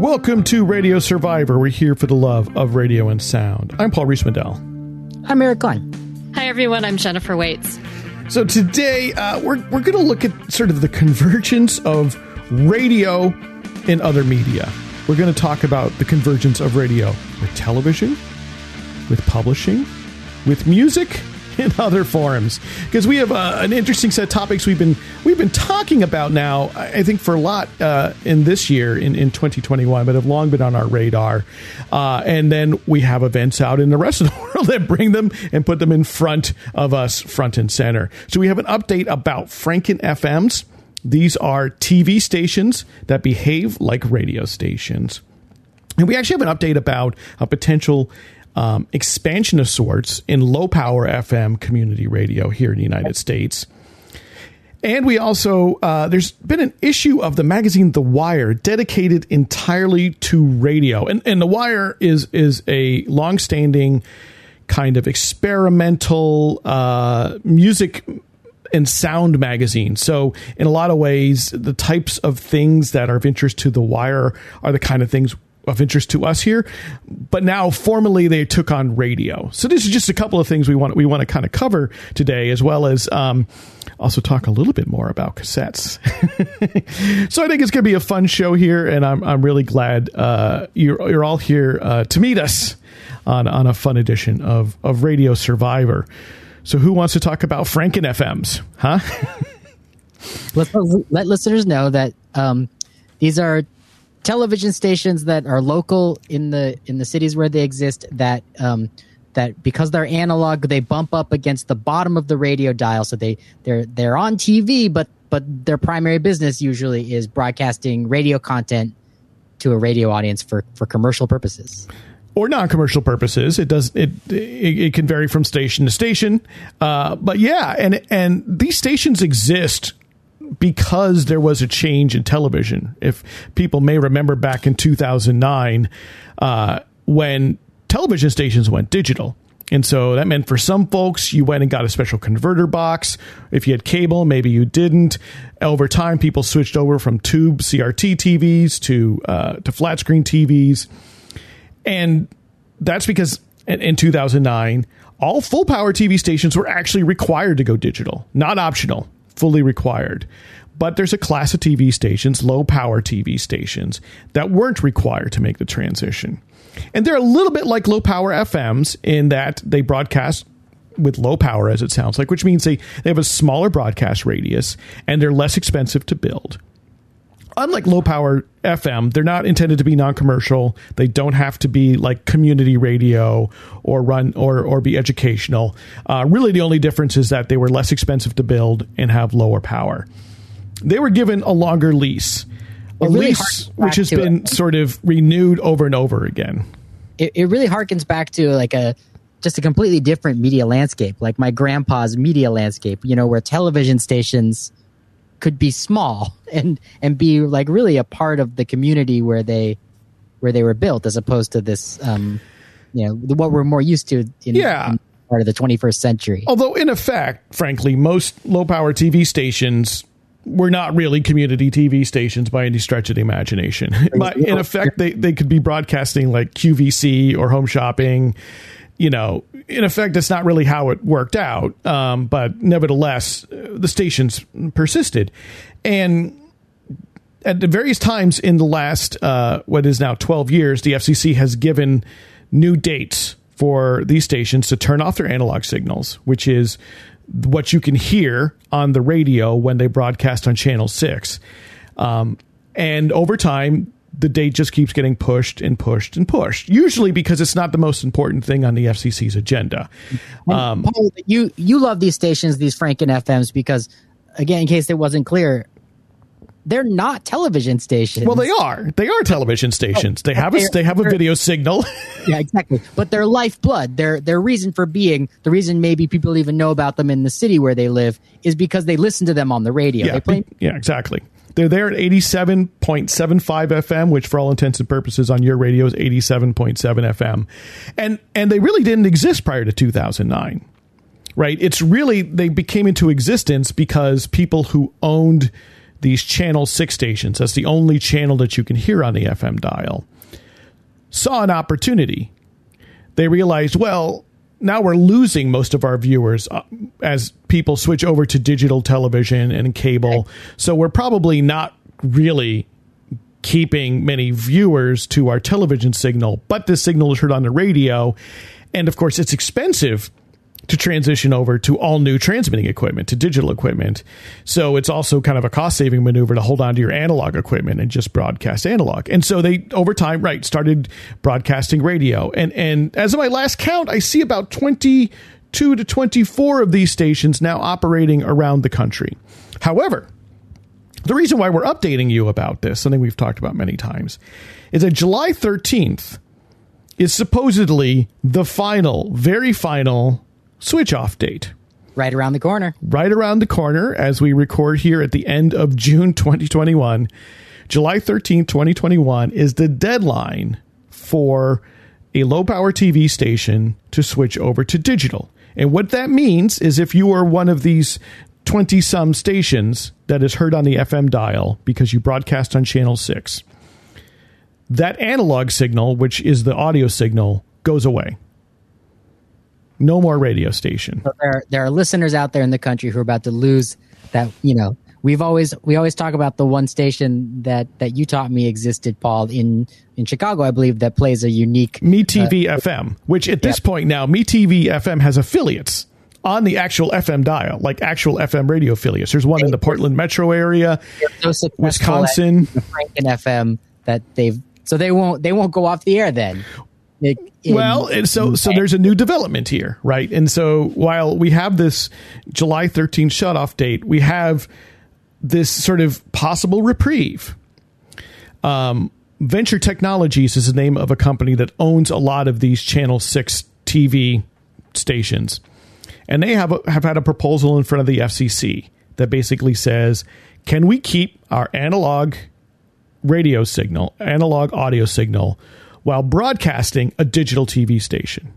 Welcome to Radio Survivor. We're here for the love of radio and sound. I'm Paul Reese I'm Eric Klein. Hi, everyone. I'm Jennifer Waits. So today uh, we're, we're going to look at sort of the convergence of radio and other media. We're going to talk about the convergence of radio with television, with publishing, with music, in other forums because we have uh, an interesting set of topics we've been we've been talking about now. I think for a lot uh, in this year in, in 2021, but have long been on our radar. Uh, and then we have events out in the rest of the world that bring them and put them in front of us, front and center. So we have an update about Franken FMs. These are TV stations that behave like radio stations. And we actually have an update about a potential um, expansion of sorts in low power FM community radio here in the United States. And we also, uh, there's been an issue of the magazine The Wire dedicated entirely to radio. And, and The Wire is, is a longstanding kind of experimental uh, music and sound magazine. So, in a lot of ways, the types of things that are of interest to The Wire are the kind of things of interest to us here. But now formally they took on radio. So this is just a couple of things we want we want to kind of cover today, as well as um, also talk a little bit more about cassettes. so I think it's going to be a fun show here, and I'm I'm really glad uh, you're you're all here uh, to meet us on on a fun edition of of Radio Survivor. So who wants to talk about Franken FMs, huh? Let's let listeners know that um, these are television stations that are local in the in the cities where they exist that um, that because they're analog they bump up against the bottom of the radio dial. So they they're they're on TV but but their primary business usually is broadcasting radio content to a radio audience for for commercial purposes. Or non-commercial purposes. It does it, it, it can vary from station to station, uh, but yeah, and and these stations exist because there was a change in television. If people may remember back in 2009, uh, when television stations went digital. And so that meant for some folks, you went and got a special converter box. If you had cable, maybe you didn't. Over time, people switched over from tube CRT TVs to uh, to flat screen TVs, and that's because in, in 2009, all full power TV stations were actually required to go digital, not optional fully required. But there's a class of TV stations, low power TV stations, that weren't required to make the transition. And they're a little bit like low power FMs in that they broadcast with low power, as it sounds like, which means they, they have a smaller broadcast radius and they're less expensive to build unlike low power FM, they're not intended to be non commercial. They don't have to be like community radio or run or or be educational. Uh, really, the only difference is that they were less expensive to build and have lower power. They were given a longer lease, a really lease which has been it. sort of renewed over and over again. It, it really harkens back to like a just a completely different media landscape, like my grandpa's media landscape. You know, where television stations could be small and and be like really a part of the community where they where they were built as opposed to this um you know what we're more used to in, yeah. in part of the 21st century although in effect frankly most low power tv stations were not really community TV stations by any stretch of the imagination. But in effect, they, they could be broadcasting like QVC or home shopping you know, in effect, that's not really how it worked out. Um, but nevertheless, the stations persisted. And at various times in the last, uh, what is now 12 years, the FCC has given new dates for these stations to turn off their analog signals, which is what you can hear on the radio when they broadcast on Channel 6. Um, and over time, the date just keeps getting pushed and pushed and pushed. Usually because it's not the most important thing on the FCC's agenda. Um, Paul, you you love these stations, these Franken FMs, because again, in case it wasn't clear, they're not television stations. Well, they are. They are television stations. Oh, they have a they have a video signal. yeah, exactly. But their lifeblood, their their reason for being, the reason maybe people even know about them in the city where they live, is because they listen to them on the radio. Yeah, yeah, exactly. They're there at 87.75 FM, which for all intents and purposes on your radio is 87.7 FM. And and they really didn't exist prior to 2009. Right? It's really they became into existence because people who owned these channel six stations. That's the only channel that you can hear on the FM dial. Saw an opportunity. They realized, well, now we're losing most of our viewers uh, as people switch over to digital television and cable. So we're probably not really keeping many viewers to our television signal, but this signal is heard on the radio. And of course, it's expensive to transition over to all new transmitting equipment, to digital equipment. So it's also kind of a cost saving maneuver to hold on to your analog equipment and just broadcast analog. And so they, over time, right, started broadcasting radio. And, and as of my last count, I see about 22 to 24 of these stations now operating around the country. However, the reason why we're updating you about this, something we've talked about many times, is that July 13th is supposedly the final, very final switch off date. Right around the corner. Right around the corner as we record here at the end of June 2021. July 13th, 2021 is the deadline for a low power TV station to switch over to digital. And what that means is if you are one of these 20 some stations that is heard on the FM dial because you broadcast on channel 6, that analog signal, which is the audio signal, goes away. No more radio station. So there, there are listeners out there in the country who are about to lose that. You know, we've always we always talk about the one station that that you taught me existed, Paul, in in Chicago, I believe, that plays a unique Me TV uh, FM, which at this point now, Me TV FM has affiliates on the actual FM dial, like actual FM radio affiliates. There's one in the Portland metro area, so Wisconsin, Franken FM that they've so they won't they won't go off the air then. In, well, and so so there's a new development here, right? And so while we have this July 13th shutoff date, we have this sort of possible reprieve. Um, Venture Technologies is the name of a company that owns a lot of these Channel Six TV stations, and they have a, have had a proposal in front of the FCC that basically says, "Can we keep our analog radio signal, analog audio signal?" While broadcasting a digital TV station.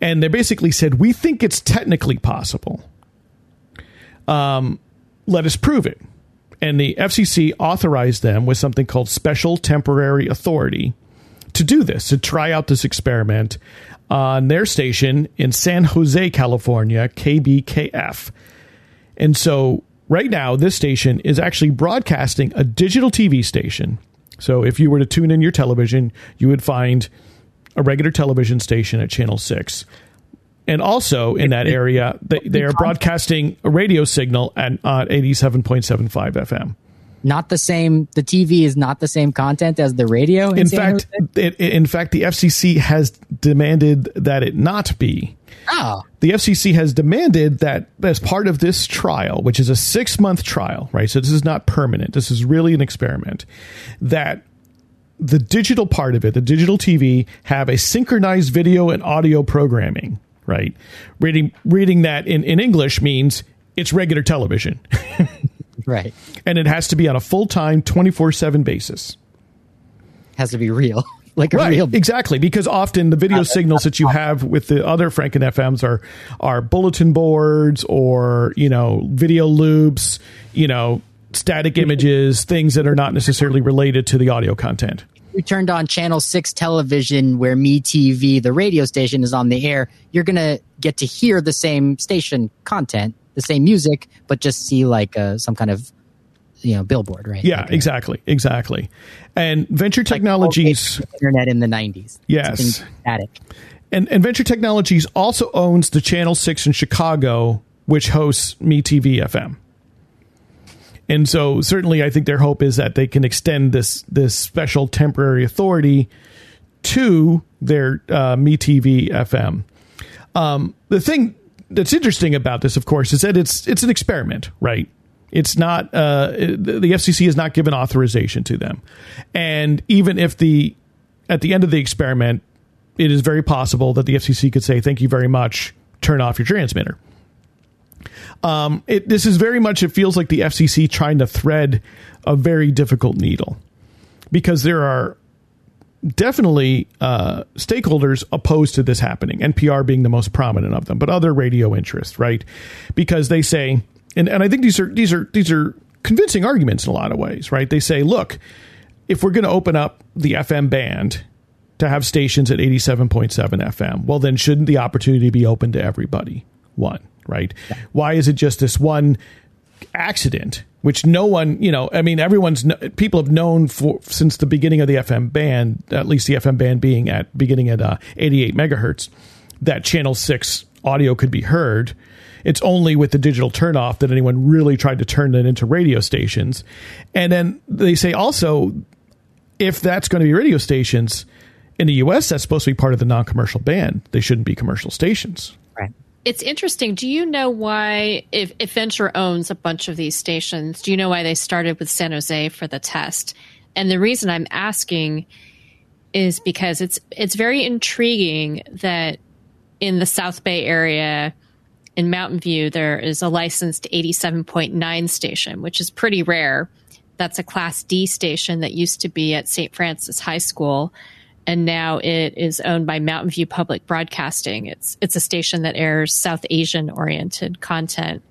And they basically said, We think it's technically possible. Um, let us prove it. And the FCC authorized them with something called Special Temporary Authority to do this, to try out this experiment on their station in San Jose, California, KBKF. And so right now, this station is actually broadcasting a digital TV station so if you were to tune in your television, you would find a regular television station at channel 6. And also in that area, they, they are broadcasting a radio signal at uh, 87.75 FM. Not the same. The TV is not the same content as the radio. In, in fact, it, in fact, the FCC has demanded that it not be. Oh. The FCC has demanded that as part of this trial, which is a six month trial, right? So this is not permanent. This is really an experiment. That the digital part of it, the digital TV, have a synchronized video and audio programming, right? Reading reading that in, in English means it's regular television. right. And it has to be on a full time, 24 7 basis. Has to be real. Like right, real exactly because often the video uh, uh, signals that you uh, have with the other Franken FMs are are bulletin boards or you know video loops, you know static images, things that are not necessarily related to the audio content. You turned on channel six television where Me TV, the radio station, is on the air. You're gonna get to hear the same station content, the same music, but just see like uh, some kind of you know billboard, right? Yeah, like exactly, exactly. And Venture Technologies, like internet in the '90s. Yes, static. And and Venture Technologies also owns the Channel Six in Chicago, which hosts Me TV FM. And so, certainly, I think their hope is that they can extend this this special temporary authority to their uh, Me TV FM. Um, the thing that's interesting about this, of course, is that it's it's an experiment, right? It's not uh, the FCC has not given authorization to them, and even if the at the end of the experiment, it is very possible that the FCC could say, "Thank you very much, turn off your transmitter." Um, it, this is very much. It feels like the FCC trying to thread a very difficult needle because there are definitely uh, stakeholders opposed to this happening. NPR being the most prominent of them, but other radio interests, right? Because they say and and I think these are these are these are convincing arguments in a lot of ways, right? They say, look, if we're going to open up the FM band to have stations at 87.7 FM, well, then shouldn't the opportunity be open to everybody? One, right? Yeah. Why is it just this one accident, which no one, you know, I mean, everyone's, people have known for since the beginning of the FM band, at least the FM band being at beginning at uh, 88 megahertz, that channel six audio could be heard. It's only with the digital turnoff that anyone really tried to turn that into radio stations. And then they say also, if that's going to be radio stations in the US, that's supposed to be part of the non commercial band. They shouldn't be commercial stations. Right. It's interesting. Do you know why, if, if Venture owns a bunch of these stations, do you know why they started with San Jose for the test? And the reason I'm asking is because it's it's very intriguing that in the South Bay area in Mountain View, there is a licensed 87.9 station, which is pretty rare. That's a Class D station that used to be at St. Francis High School, and now it is owned by Mountain View Public Broadcasting. It's it's a station that airs South Asian oriented content.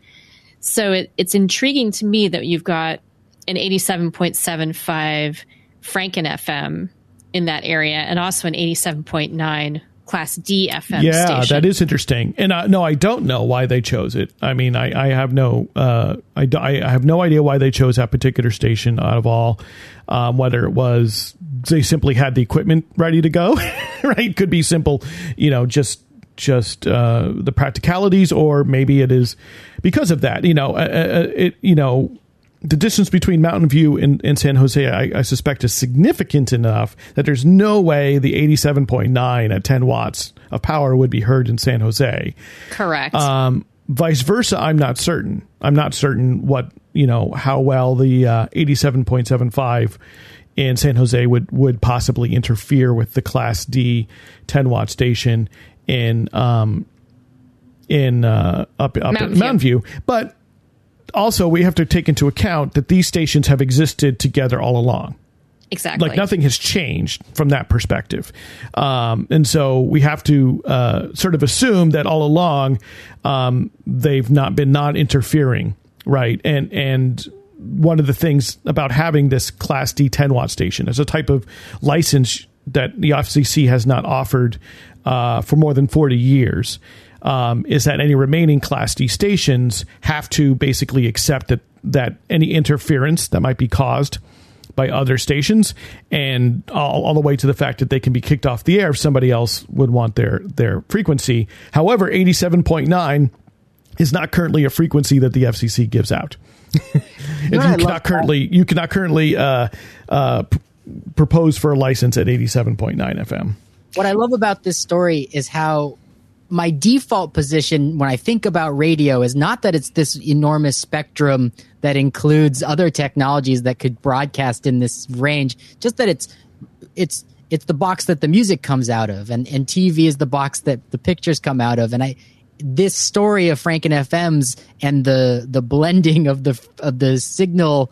So it, it's intriguing to me that you've got an 87.75 Franken FM in that area, and also an 87.9 Class D FM yeah, station. that is interesting. And uh, no, I don't know why they chose it. I mean, I, I have no, uh, I, I have no idea why they chose that particular station out of all. Um, whether it was they simply had the equipment ready to go, right? Could be simple, you know, just just uh, the practicalities, or maybe it is because of that. You know, uh, uh it you know the distance between Mountain View and, and San Jose, I, I, suspect, is significant enough that there's no way the 87.9 at 10 watts of power would be heard in San Jose. Correct. Um, vice versa, I'm not certain. I'm not certain what, you know, how well the uh, 87.75 in San Jose would, would possibly interfere with the Class D 10 watt station in um, in uh, up, up Mountain, View. Mountain View. But also we have to take into account that these stations have existed together all along. Exactly. Like nothing has changed from that perspective. Um, and so we have to uh, sort of assume that all along um, they've not been non interfering, right? And, and, one of the things about having this class D 10 watt station as a type of license that the FCC has not offered uh, for more than 40 years um, is that any remaining Class D stations have to basically accept that that any interference that might be caused by other stations, and all, all, the way to the fact that they can be kicked off the air if somebody else would want their their frequency. However, eighty seven point nine is not currently a frequency that the FCC gives out. you, cannot currently that. you cannot currently uh, uh, p- propose for a license at eighty seven point nine FM. What I love about this story is how my default position when I think about radio is not that it's this enormous spectrum that includes other technologies that could broadcast in this range, just that it's it's it's the box that the music comes out of and, and TV is the box that the pictures come out of. And I this story of Franken FM's and the the blending of the of the signal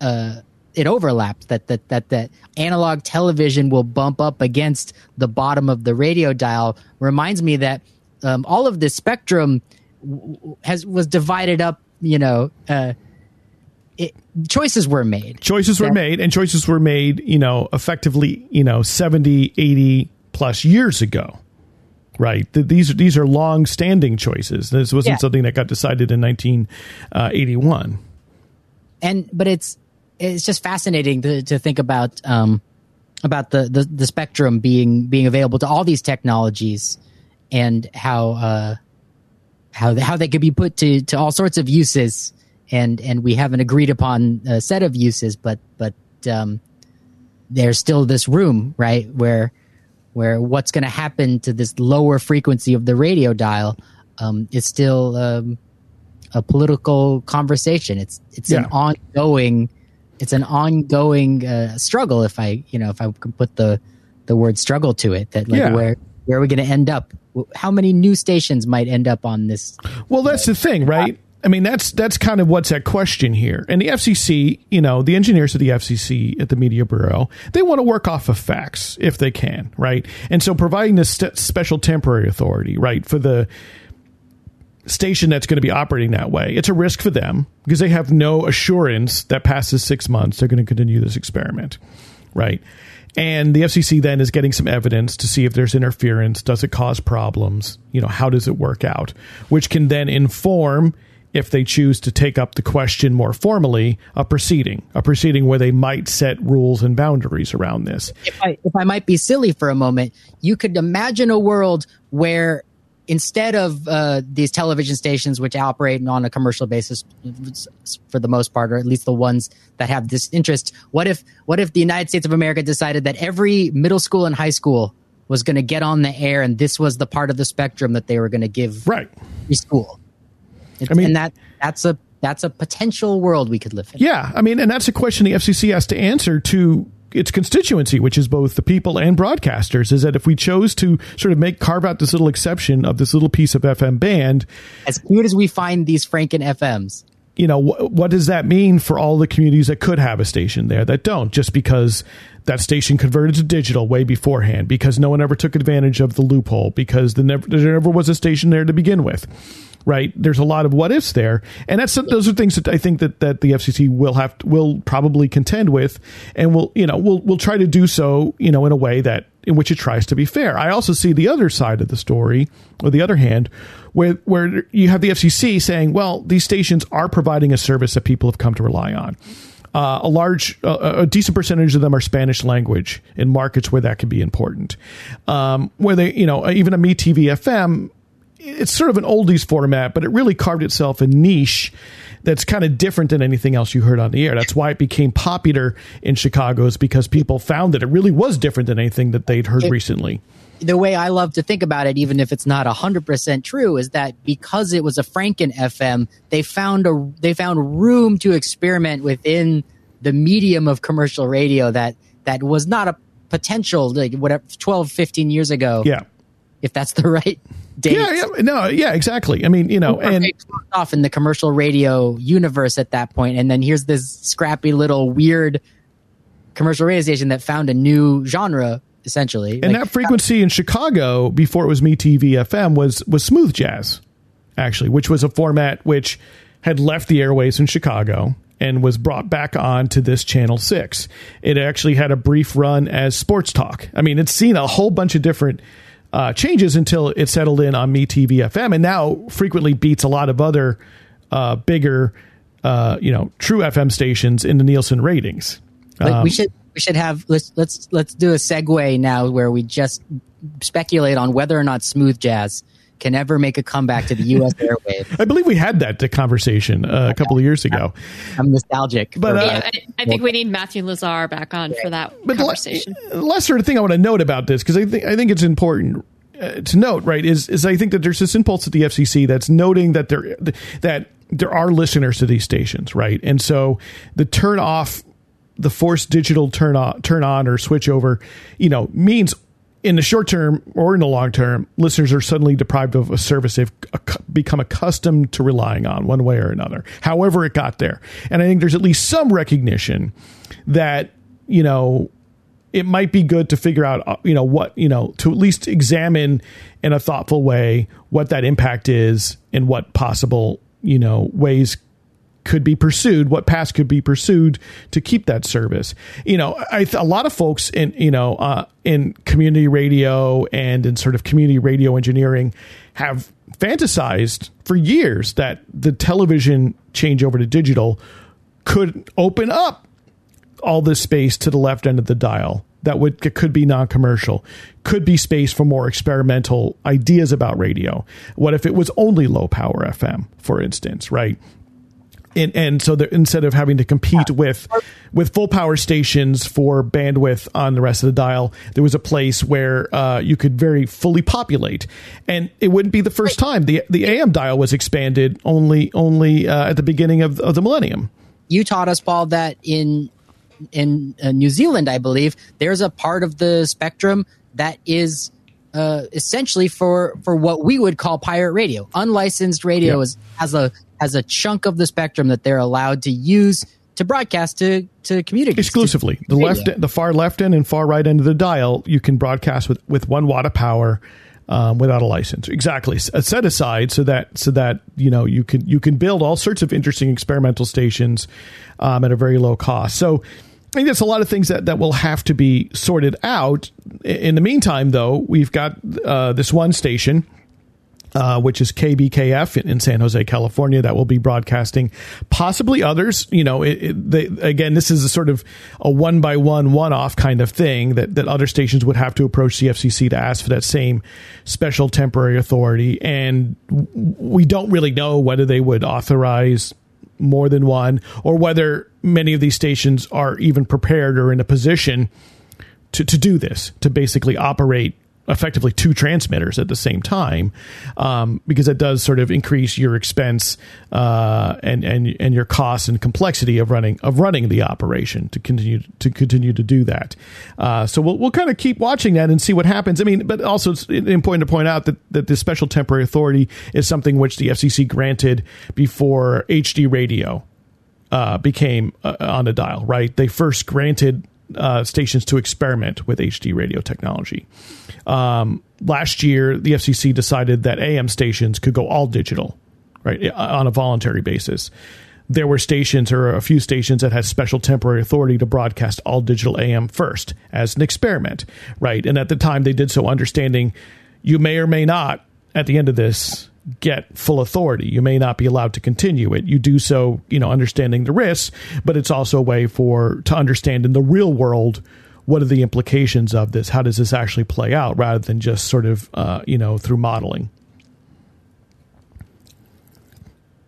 uh it overlaps that that that that analog television will bump up against the bottom of the radio dial reminds me that um, all of this spectrum has was divided up. You know, uh, it, choices were made. Choices were made, and choices were made. You know, effectively, you know, 70, 80 plus years ago. Right. These these are long standing choices. This wasn't yeah. something that got decided in 1981. Uh, and but it's it's just fascinating to, to think about um, about the, the, the spectrum being being available to all these technologies and how uh, how how they could be put to to all sorts of uses, and and we haven't agreed upon a set of uses, but but um, there's still this room, right, where where what's going to happen to this lower frequency of the radio dial um, is still um, a political conversation. It's it's yeah. an ongoing it's an ongoing uh, struggle. If I you know if I can put the the word struggle to it, that like yeah. where where are we going to end up? How many new stations might end up on this? Well, that's the thing, right? I mean, that's that's kind of what's at question here. And the FCC, you know, the engineers of the FCC at the Media Bureau, they want to work off of facts if they can, right? And so providing this st- special temporary authority, right, for the station that's going to be operating that way. It's a risk for them because they have no assurance that passes six months they're going to continue this experiment, right? And the FCC then is getting some evidence to see if there's interference. Does it cause problems? You know, how does it work out? Which can then inform if they choose to take up the question more formally, a proceeding, a proceeding where they might set rules and boundaries around this. If I, if I might be silly for a moment, you could imagine a world where instead of uh, these television stations which operate on a commercial basis for the most part or at least the ones that have this interest what if what if the united states of america decided that every middle school and high school was going to get on the air and this was the part of the spectrum that they were going to give right school I mean, and that that's a that's a potential world we could live in. Yeah, I mean, and that's a question the FCC has to answer to its constituency, which is both the people and broadcasters, is that if we chose to sort of make carve out this little exception of this little piece of FM band, as cute as we find these Franken FMs, you know, wh- what does that mean for all the communities that could have a station there that don't, just because that station converted to digital way beforehand, because no one ever took advantage of the loophole, because the never, there never was a station there to begin with right? There's a lot of what ifs there, and that's those are things that I think that, that the FCC will have to, will probably contend with, and will you know will will try to do so you know in a way that in which it tries to be fair. I also see the other side of the story, or the other hand, where where you have the FCC saying, well, these stations are providing a service that people have come to rely on. Uh, a large, uh, a decent percentage of them are Spanish language in markets where that can be important. Um, where they, you know, even a Me TV FM it's sort of an oldies format, but it really carved itself a niche that's kind of different than anything else you heard on the air. That's why it became popular in Chicago is because people found that it really was different than anything that they'd heard it, recently. The way I love to think about it, even if it's not hundred percent true, is that because it was a Franken FM, they found a they found room to experiment within the medium of commercial radio that that was not a potential like whatever 12 15 years ago yeah if that's the right Yeah, yeah, no, yeah, exactly. I mean, you know, and off in the commercial radio universe at that point, and then here's this scrappy little weird commercial radio station that found a new genre essentially. And like, that frequency in Chicago before it was Me TV FM was was smooth jazz, actually, which was a format which had left the airways in Chicago and was brought back on to this channel 6 it actually had a brief run as sports talk i mean it's seen a whole bunch of different uh, changes until it settled in on Me TV FM, and now frequently beats a lot of other uh, bigger, uh, you know, true FM stations in the Nielsen ratings. Um, we should we should have let's let's let's do a segue now where we just speculate on whether or not smooth jazz can ever make a comeback to the U.S. airwaves. I believe we had that conversation uh, a couple of years ago. I'm nostalgic. But uh, yeah, I, I, think we need Matthew Lasar back on for that but conversation. The lesser thing I want to note about this because I think I think it's important uh, to note, right, is is I think that there's this impulse at the FCC that's noting that there that there are listeners to these stations, right, and so the turn off, the forced digital turn on, turn on or switch over, you know, means in the short term or in the long term, listeners are suddenly deprived of a service they've become accustomed to relying on one way or another, however it got there. And I think there's at least some recognition that, you know, it might be good to figure out, uh, you know, what, you know, to at least examine in a thoughtful way what that impact is and what possible, you know, ways could be pursued, what paths could be pursued to keep that service. You know, I, a lot of folks in you know uh, in community radio and in sort of community radio engineering have fantasized for years that the television change over to digital could open up all this space to the left end of the dial that would could be non-commercial could be space for more experimental ideas about radio what if it was only low power fm for instance right and, and so instead of having to compete with with full power stations for bandwidth on the rest of the dial, there was a place where uh, you could very fully populate, and it wouldn't be the first time the the AM dial was expanded only only uh, at the beginning of, of the millennium. You taught us, Paul, that in in uh, New Zealand, I believe, there's a part of the spectrum that is uh, essentially for for what we would call pirate radio. Unlicensed radio yep. is has a has a chunk of the spectrum that they're allowed to use to broadcast to to communities exclusively. To the left, the far left end and far right end of the dial, you can broadcast with with one watt of power. um, without a license. Exactly, a set aside so that so that you know you can you can build all sorts of interesting experimental stations um, at a very low cost. So. I think there's a lot of things that, that will have to be sorted out. In the meantime, though, we've got uh, this one station uh, which is KBKF in, in, San Jose, California, that will be broadcasting. Possibly others. You know, it, it, they, again, this is a sort of a one by one, one off kind of thing that, that other stations would have to approach the FCC to ask for that same special temporary authority. And we don't really know whether they would authorize more than one or whether many of these stations are even prepared or in a position to, to do this, to basically operate effectively two transmitters at the same time um, because it does sort of increase your expense uh, and and and your costs and complexity of running of running the operation to continue to continue to do that. Uh, so we'll we'll kind of keep watching that and see what happens. I mean, but also it's important to point out that that this special temporary authority is something which the FCC granted before HD radio uh, became uh, on the dial. Right, they first granted uh, stations to experiment with HD radio technology. Um, last year, the FCC decided that AM stations could go all digital, right, on a voluntary basis. There were stations or a few stations that had special temporary authority to broadcast all digital AM first as an experiment, right? And at the time, they did so understanding you may or may not, at the end of this, get full authority. You may not be allowed to continue it. You do so, you know, understanding the risks, but it's also a way for to understand in the real world what are the implications of this? How does this actually play out rather than just sort of, uh, you know, through modeling?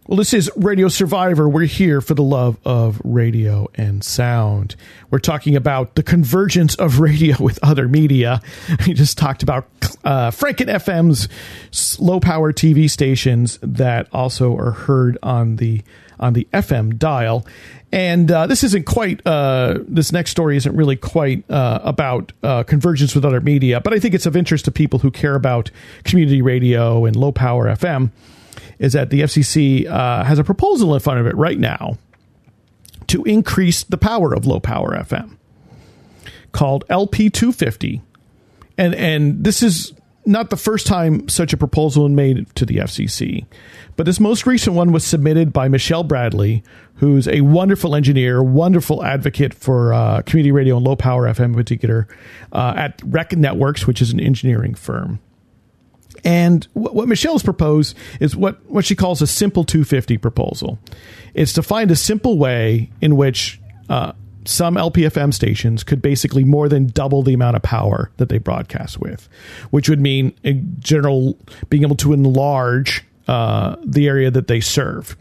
Well, this is Radio Survivor. We're here for the love of radio and sound. We're talking about the convergence of radio with other media. We just talked about uh, Franken FM's low power TV stations that also are heard on the on the FM dial. And uh, this isn't quite, uh, this next story isn't really quite uh, about uh, convergence with other media, but I think it's of interest to people who care about community radio and low power FM is that the FCC uh, has a proposal in front of it right now to increase the power of low power FM called LP250. And, and this is not the first time such a proposal was made to the FCC, but this most recent one was submitted by Michelle Bradley, who's a wonderful engineer, wonderful advocate for uh, community radio and low power FM in particular uh, at Rec Networks, which is an engineering firm. And what Michelle's proposed is what, what she calls a simple 250 proposal. It's to find a simple way in which uh, some LPFM stations could basically more than double the amount of power that they broadcast with, which would mean, in general, being able to enlarge uh, the area that they serve.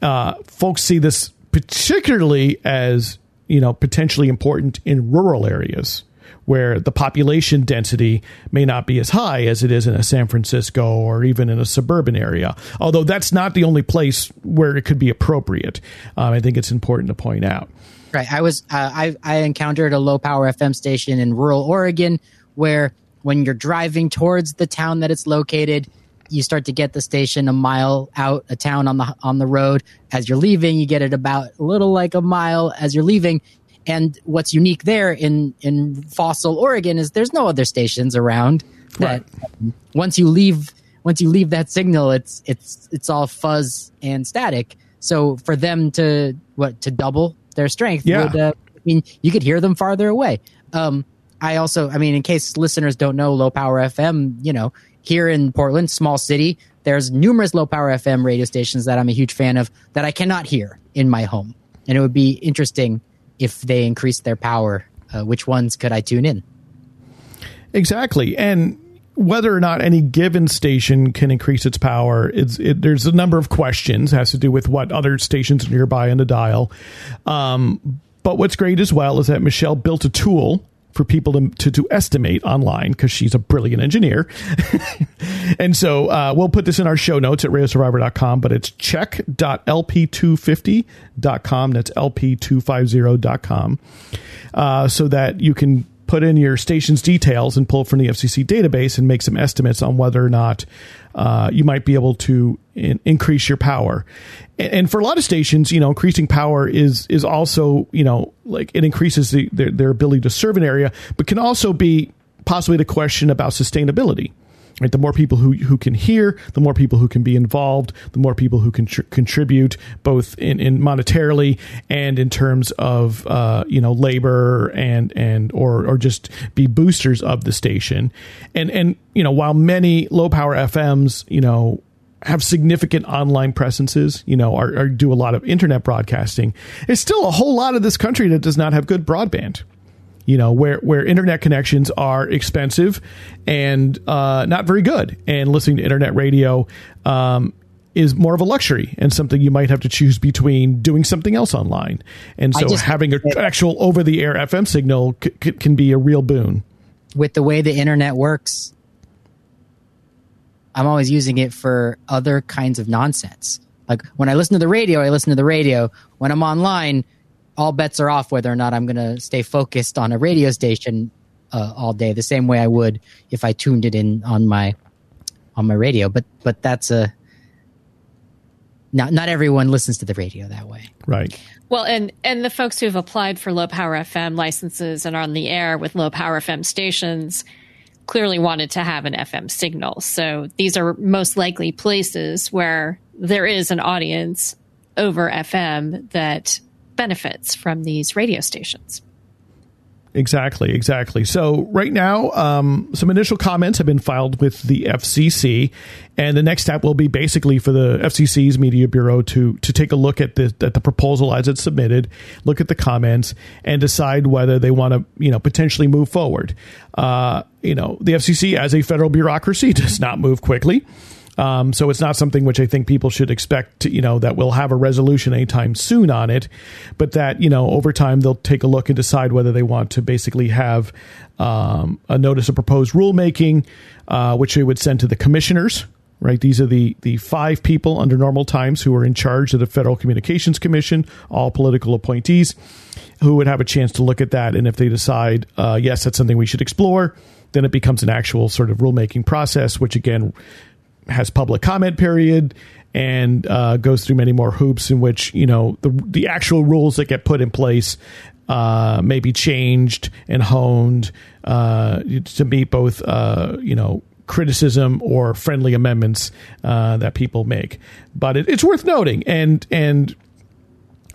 Uh, folks see this particularly as you know potentially important in rural areas where the population density may not be as high as it is in a San Francisco or even in a suburban area. Although that's not the only place where it could be appropriate. Um, I think it's important to point out. Right. I was uh, I I encountered a low power FM station in rural Oregon where when you're driving towards the town that it's located, you start to get the station a mile out a town on the on the road. As you're leaving, you get it about a little like a mile as you're leaving. And what's unique there in in Fossil, Oregon, is there's no other stations around. That right. once you leave once you leave that signal, it's it's it's all fuzz and static. So for them to what to double their strength, yeah. Would, uh, I mean, you could hear them farther away. Um, I also, I mean, in case listeners don't know, low power FM, you know, here in Portland, small city, there's numerous low power FM radio stations that I'm a huge fan of that I cannot hear in my home, and it would be interesting if they increase their power, uh, which ones could I tune in? Exactly. And whether or not any given station can increase its power, it's, it, there's a number of questions. It has to do with what other stations are nearby in the dial. Um, but what's great as well is that Michelle built a tool for people to, to, to estimate online because she's a brilliant engineer. and so uh, we'll put this in our show notes at radiosurvivor.com, but it's check.lp250.com. That's lp250.com. Uh, so that you can put in your station's details and pull from the FCC database and make some estimates on whether or not uh, you might be able to in, increase your power. And, and, for a lot of stations, you know, increasing power is is also you know like it increases the, their, their ability to serve an area, but can also be possibly the question about sustainability. Right, the more people who who can hear, the more people who can be involved, the more people who can tr- contribute, both in, in monetarily and in terms of uh, you know labor and and or or just be boosters of the station. And and you know while many low power FMs you know have significant online presences, you know, or, or do a lot of internet broadcasting, there's still a whole lot of this country that does not have good broadband you know where where internet connections are expensive and uh, not very good. And listening to internet radio um, is more of a luxury and something you might have to choose between doing something else online. And so having an actual over the air fm signal c- c- can be a real boon. With the way the internet works i'm always using it for other kinds of nonsense. Like when i listen to the radio i listen to the radio. When i'm online all bets are off whether or not I'm going to stay focused on a radio station uh, all day, the same way I would if I tuned it in on my on my radio. But but that's a not not everyone listens to the radio that way. Right. Well, and and the folks who have applied for low power FM licenses and are on the air with low power FM stations clearly wanted to have an FM signal. So these are most likely places where there is an audience over FM that benefits from these radio stations. Exactly, exactly. So right now, um, some initial comments have been filed with the FCC, and the next step will be basically for the FCC's Media Bureau to to take a look at the at the proposal as it's submitted, look at the comments, and decide whether they want to you know potentially move forward. Uh, you know, the FCC as a federal bureaucracy does not move quickly. Um, so it's not something which I think people should expect, to, you know, that we'll have a resolution anytime soon on it, but that, you know, over time they'll take a look and decide whether they want to basically have um, a notice of proposed rulemaking, uh, which they would send to the commissioners. Right, these are the the five people under normal times who are in charge of the Federal Communications Commission, all political appointees, who would have a chance to look at that. And if they decide, uh, yes, that's something we should explore, then it becomes an actual sort of rulemaking process, which again has public comment period and uh, goes through many more hoops in which you know the the actual rules that get put in place uh, may be changed and honed uh, to meet both uh, you know criticism or friendly amendments uh, that people make. But it, it's worth noting, and and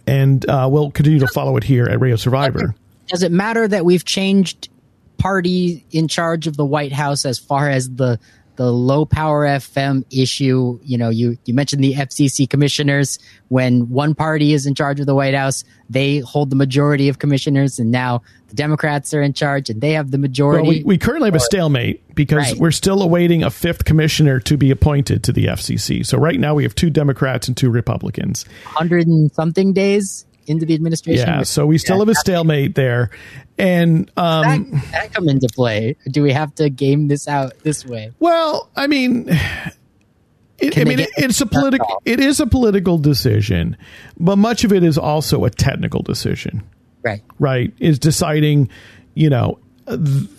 and uh, we'll continue to follow it here at Radio Survivor. Does it matter that we've changed party in charge of the White House as far as the the low power FM issue. You know, you, you mentioned the FCC commissioners. When one party is in charge of the White House, they hold the majority of commissioners, and now the Democrats are in charge and they have the majority. Well, we, we, currently have a stalemate because right. we're still awaiting a fifth commissioner to be appointed to the FCC. So right now we have two Democrats and two Republicans. Hundred and something days into the administration. Yeah, so we still have a stalemate there, and um, that, that come into play. Do we have to game this out this way? Well, I mean. It, I mean, it, it's a political. It is a political decision, but much of it is also a technical decision. Right. Right. Is deciding, you know, th-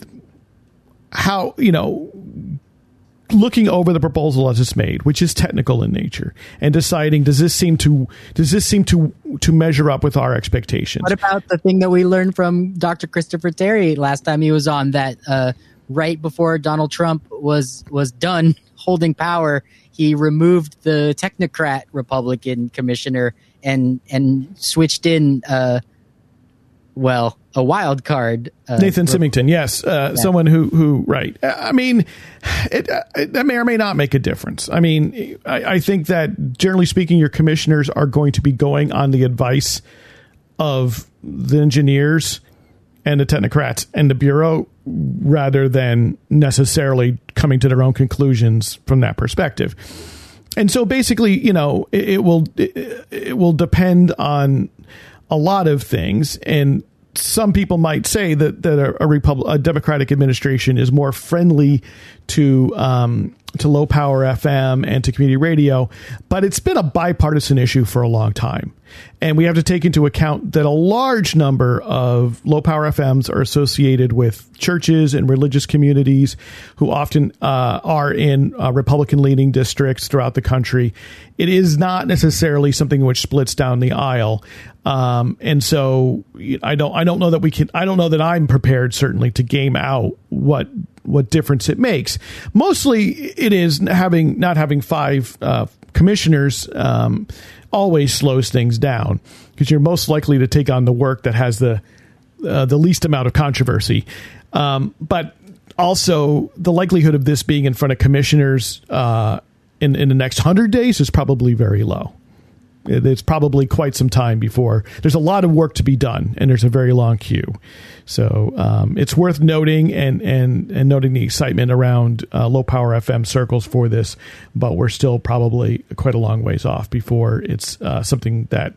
how you know looking over the proposal as it's made, which is technical in nature, and deciding does this seem to does this seem to to measure up with our expectations? What about the thing that we learned from Dr. Christopher Terry last time he was on that uh, right before Donald Trump was was done holding power, he removed the technocrat Republican commissioner and and switched in uh, well a wild card. Uh, Nathan Simington, yes, uh, yeah. someone who who right. I mean, it, it, that may or may not make a difference. I mean, I, I, think that generally speaking, your commissioners are going to be going on the advice of the engineers and the technocrats and the bureau rather than necessarily coming to their own conclusions from that perspective. And so basically, you know, it, it will it will depend on a lot of things and some people might say that that a, a, Repub- a Democratic administration is more friendly to um, to low power FM and to community radio, but it's been a bipartisan issue for a long time. And we have to take into account that a large number of low power FMs are associated with churches and religious communities who often uh, are in uh, Republican leaning districts throughout the country. It is not necessarily something which splits down the aisle. Um, and so I don't, I don't know that we can, I don't know that I'm prepared certainly to game out what what difference it makes. Mostly, it is having not having five uh, commissioners um, always slows things down because you're most likely to take on the work that has the uh, the least amount of controversy. Um, but also, the likelihood of this being in front of commissioners uh, in in the next hundred days is probably very low. It's probably quite some time before there's a lot of work to be done, and there's a very long queue. So um, it's worth noting and and and noting the excitement around uh, low power FM circles for this, but we're still probably quite a long ways off before it's uh, something that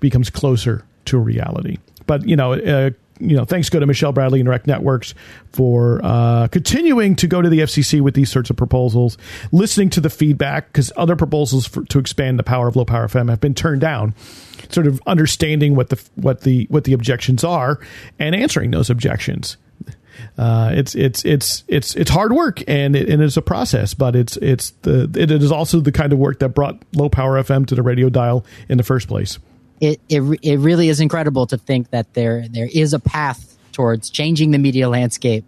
becomes closer to reality. But you know. Uh, you know, thanks go to Michelle Bradley and Rec Networks for uh, continuing to go to the FCC with these sorts of proposals, listening to the feedback because other proposals for, to expand the power of low power FM have been turned down. Sort of understanding what the what the what the objections are and answering those objections. Uh, it's it's it's it's it's hard work and it, and it's a process, but it's it's the it is also the kind of work that brought low power FM to the radio dial in the first place it, it it really is incredible to think that there there is a path towards changing the media landscape,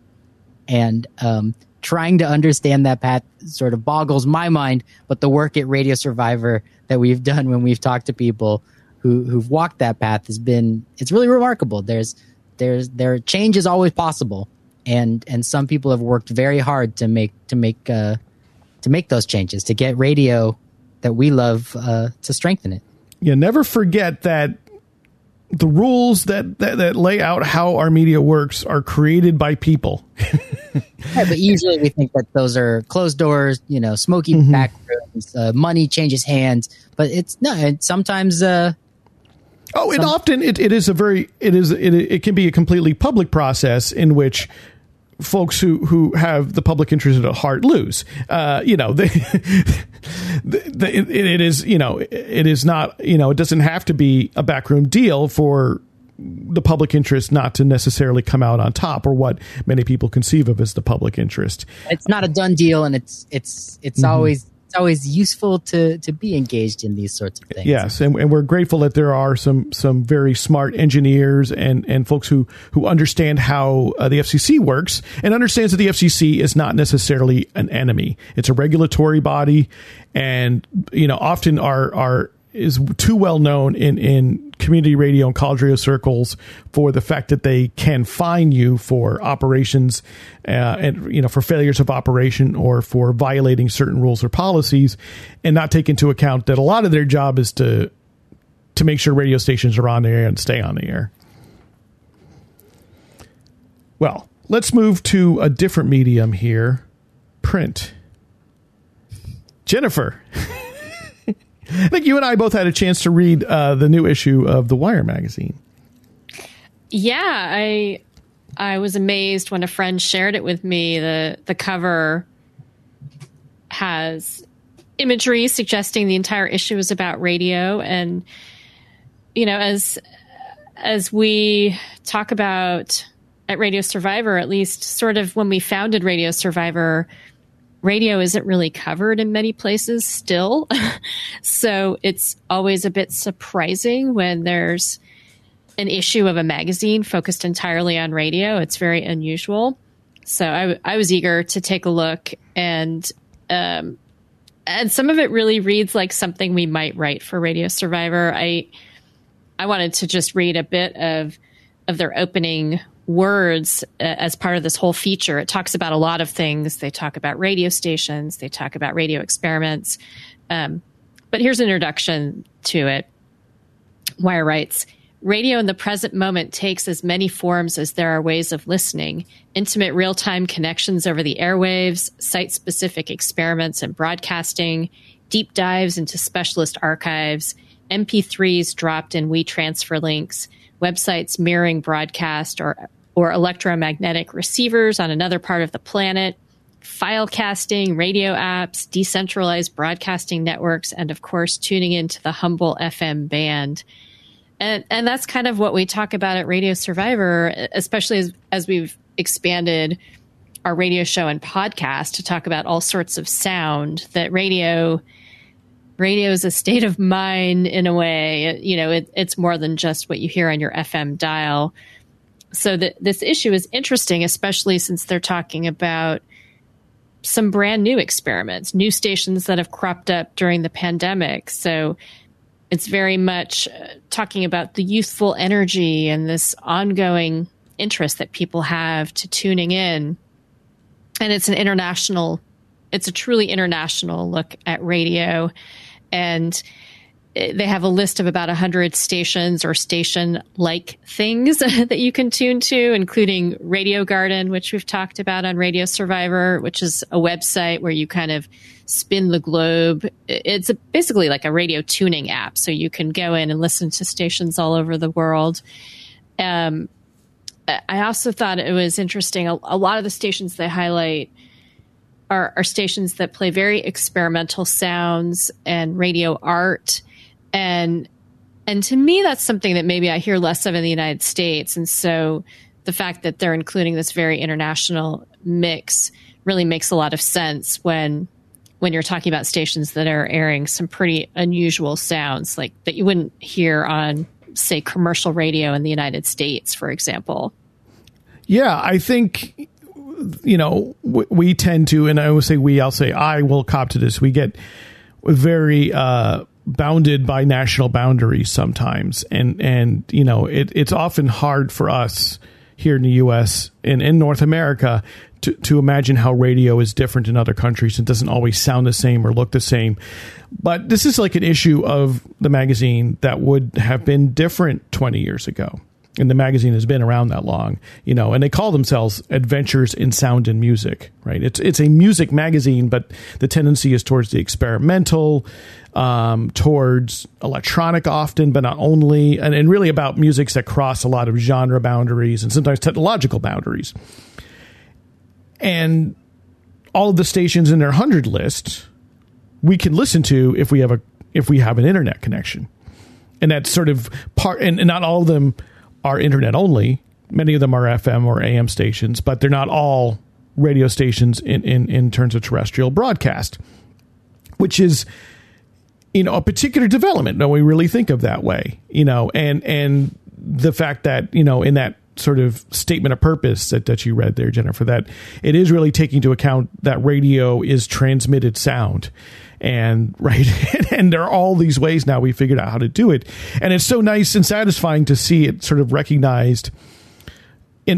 and um, trying to understand that path sort of boggles my mind. But the work at Radio Survivor that we've done when we've talked to people who who've walked that path has been it's really remarkable. There's there's there change is always possible, and and some people have worked very hard to make to make uh, to make those changes to get radio that we love uh, to strengthen it you never forget that the rules that, that, that lay out how our media works are created by people. yeah, but usually we think that those are closed doors, you know, smoky mm-hmm. back rooms, uh, money changes hands. But it's no, and sometimes. Uh, oh, and often it, it is a very it is it, it can be a completely public process in which folks who who have the public interest at heart lose. Uh, you know, they, the, it, it is you know it is not you know it doesn't have to be a backroom deal for the public interest not to necessarily come out on top or what many people conceive of as the public interest. It's not a done deal and it's it's it's mm-hmm. always it's always useful to to be engaged in these sorts of things. Yes, and, and we're grateful that there are some some very smart engineers and and folks who who understand how uh, the FCC works and understands that the FCC is not necessarily an enemy. It's a regulatory body, and you know often our our is too well known in, in community radio and college radio circles for the fact that they can fine you for operations uh, and you know for failures of operation or for violating certain rules or policies and not take into account that a lot of their job is to to make sure radio stations are on the air and stay on the air. Well, let's move to a different medium here, print. Jennifer I think you and I both had a chance to read uh, the new issue of the Wire magazine. Yeah, I I was amazed when a friend shared it with me. the The cover has imagery suggesting the entire issue is about radio, and you know, as as we talk about at Radio Survivor, at least sort of when we founded Radio Survivor, radio isn't really covered in many places still. so it's always a bit surprising when there's an issue of a magazine focused entirely on radio. It's very unusual. So I, I was eager to take a look and, um, and some of it really reads like something we might write for Radio Survivor. I, I wanted to just read a bit of, of their opening words uh, as part of this whole feature. It talks about a lot of things. They talk about radio stations, they talk about radio experiments. Um, but here's an introduction to it. Wire writes Radio in the present moment takes as many forms as there are ways of listening intimate real time connections over the airwaves, site specific experiments and broadcasting, deep dives into specialist archives, MP3s dropped in WeTransfer links, websites mirroring broadcast or or electromagnetic receivers on another part of the planet, file casting, radio apps, decentralized broadcasting networks, and of course, tuning into the humble FM band. And, and that's kind of what we talk about at Radio Survivor, especially as, as we've expanded our radio show and podcast to talk about all sorts of sound that radio radio is a state of mind in a way you know it, it's more than just what you hear on your fm dial so this issue is interesting, especially since they're talking about some brand new experiments, new stations that have cropped up during the pandemic. So it's very much uh, talking about the youthful energy and this ongoing interest that people have to tuning in. And it's an international, it's a truly international look at radio. And they have a list of about 100 stations or station like things that you can tune to, including Radio Garden, which we've talked about on Radio Survivor, which is a website where you kind of spin the globe. It's basically like a radio tuning app. So you can go in and listen to stations all over the world. Um, I also thought it was interesting. A, a lot of the stations they highlight are, are stations that play very experimental sounds and radio art and and to me that's something that maybe I hear less of in the United States and so the fact that they're including this very international mix really makes a lot of sense when when you're talking about stations that are airing some pretty unusual sounds like that you wouldn't hear on say commercial radio in the United States for example. Yeah, I think you know we tend to and I will say we I'll say I will cop to this. We get very uh bounded by national boundaries sometimes and and you know it, it's often hard for us here in the US and in North America to, to imagine how radio is different in other countries and doesn't always sound the same or look the same. But this is like an issue of the magazine that would have been different 20 years ago and the magazine has been around that long, you know, and they call themselves Adventures in Sound and Music, right? It's it's a music magazine, but the tendency is towards the experimental, um, towards electronic often, but not only, and, and really about musics that cross a lot of genre boundaries and sometimes technological boundaries. And all of the stations in their hundred list we can listen to if we have a if we have an internet connection and that's sort of part and, and, not all of them are internet only. Many of them are FM or AM stations, but they're not all radio stations in, in, in terms of terrestrial broadcast, which is you know a particular development. No, we really think of that way, you know, and and the fact that you know in that sort of statement of purpose that, that you read there, Jennifer, that it is really taking into account that radio is transmitted sound. And right and there are all these ways now we figured out how to do it. And it's so nice and satisfying to see it sort of recognized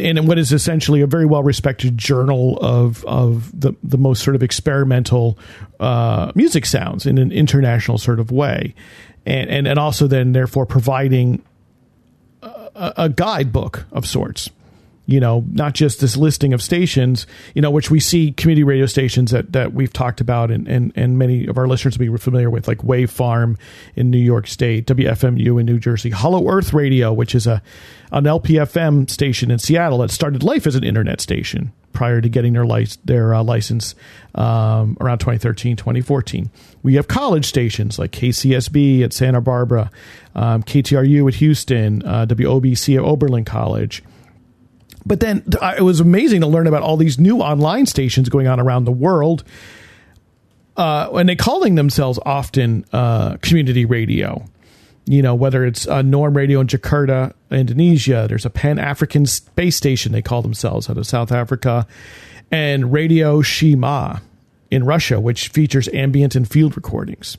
in, in what is essentially a very well respected journal of of the the most sort of experimental uh, music sounds in an international sort of way, and and, and also then therefore providing a, a guidebook of sorts you know, not just this listing of stations, you know, which we see community radio stations that, that we've talked about and, and, and many of our listeners will be familiar with, like Wave Farm in New York State, WFMU in New Jersey, Hollow Earth Radio, which is a an LPFM station in Seattle that started life as an internet station prior to getting their, their uh, license um, around 2013, 2014. We have college stations like KCSB at Santa Barbara, um, KTRU at Houston, uh, WOBC at Oberlin College but then it was amazing to learn about all these new online stations going on around the world. Uh, and they calling themselves often uh, community radio. You know, whether it's a Norm Radio in Jakarta, Indonesia, there's a Pan African space station they call themselves out of South Africa, and Radio Shima in Russia, which features ambient and field recordings.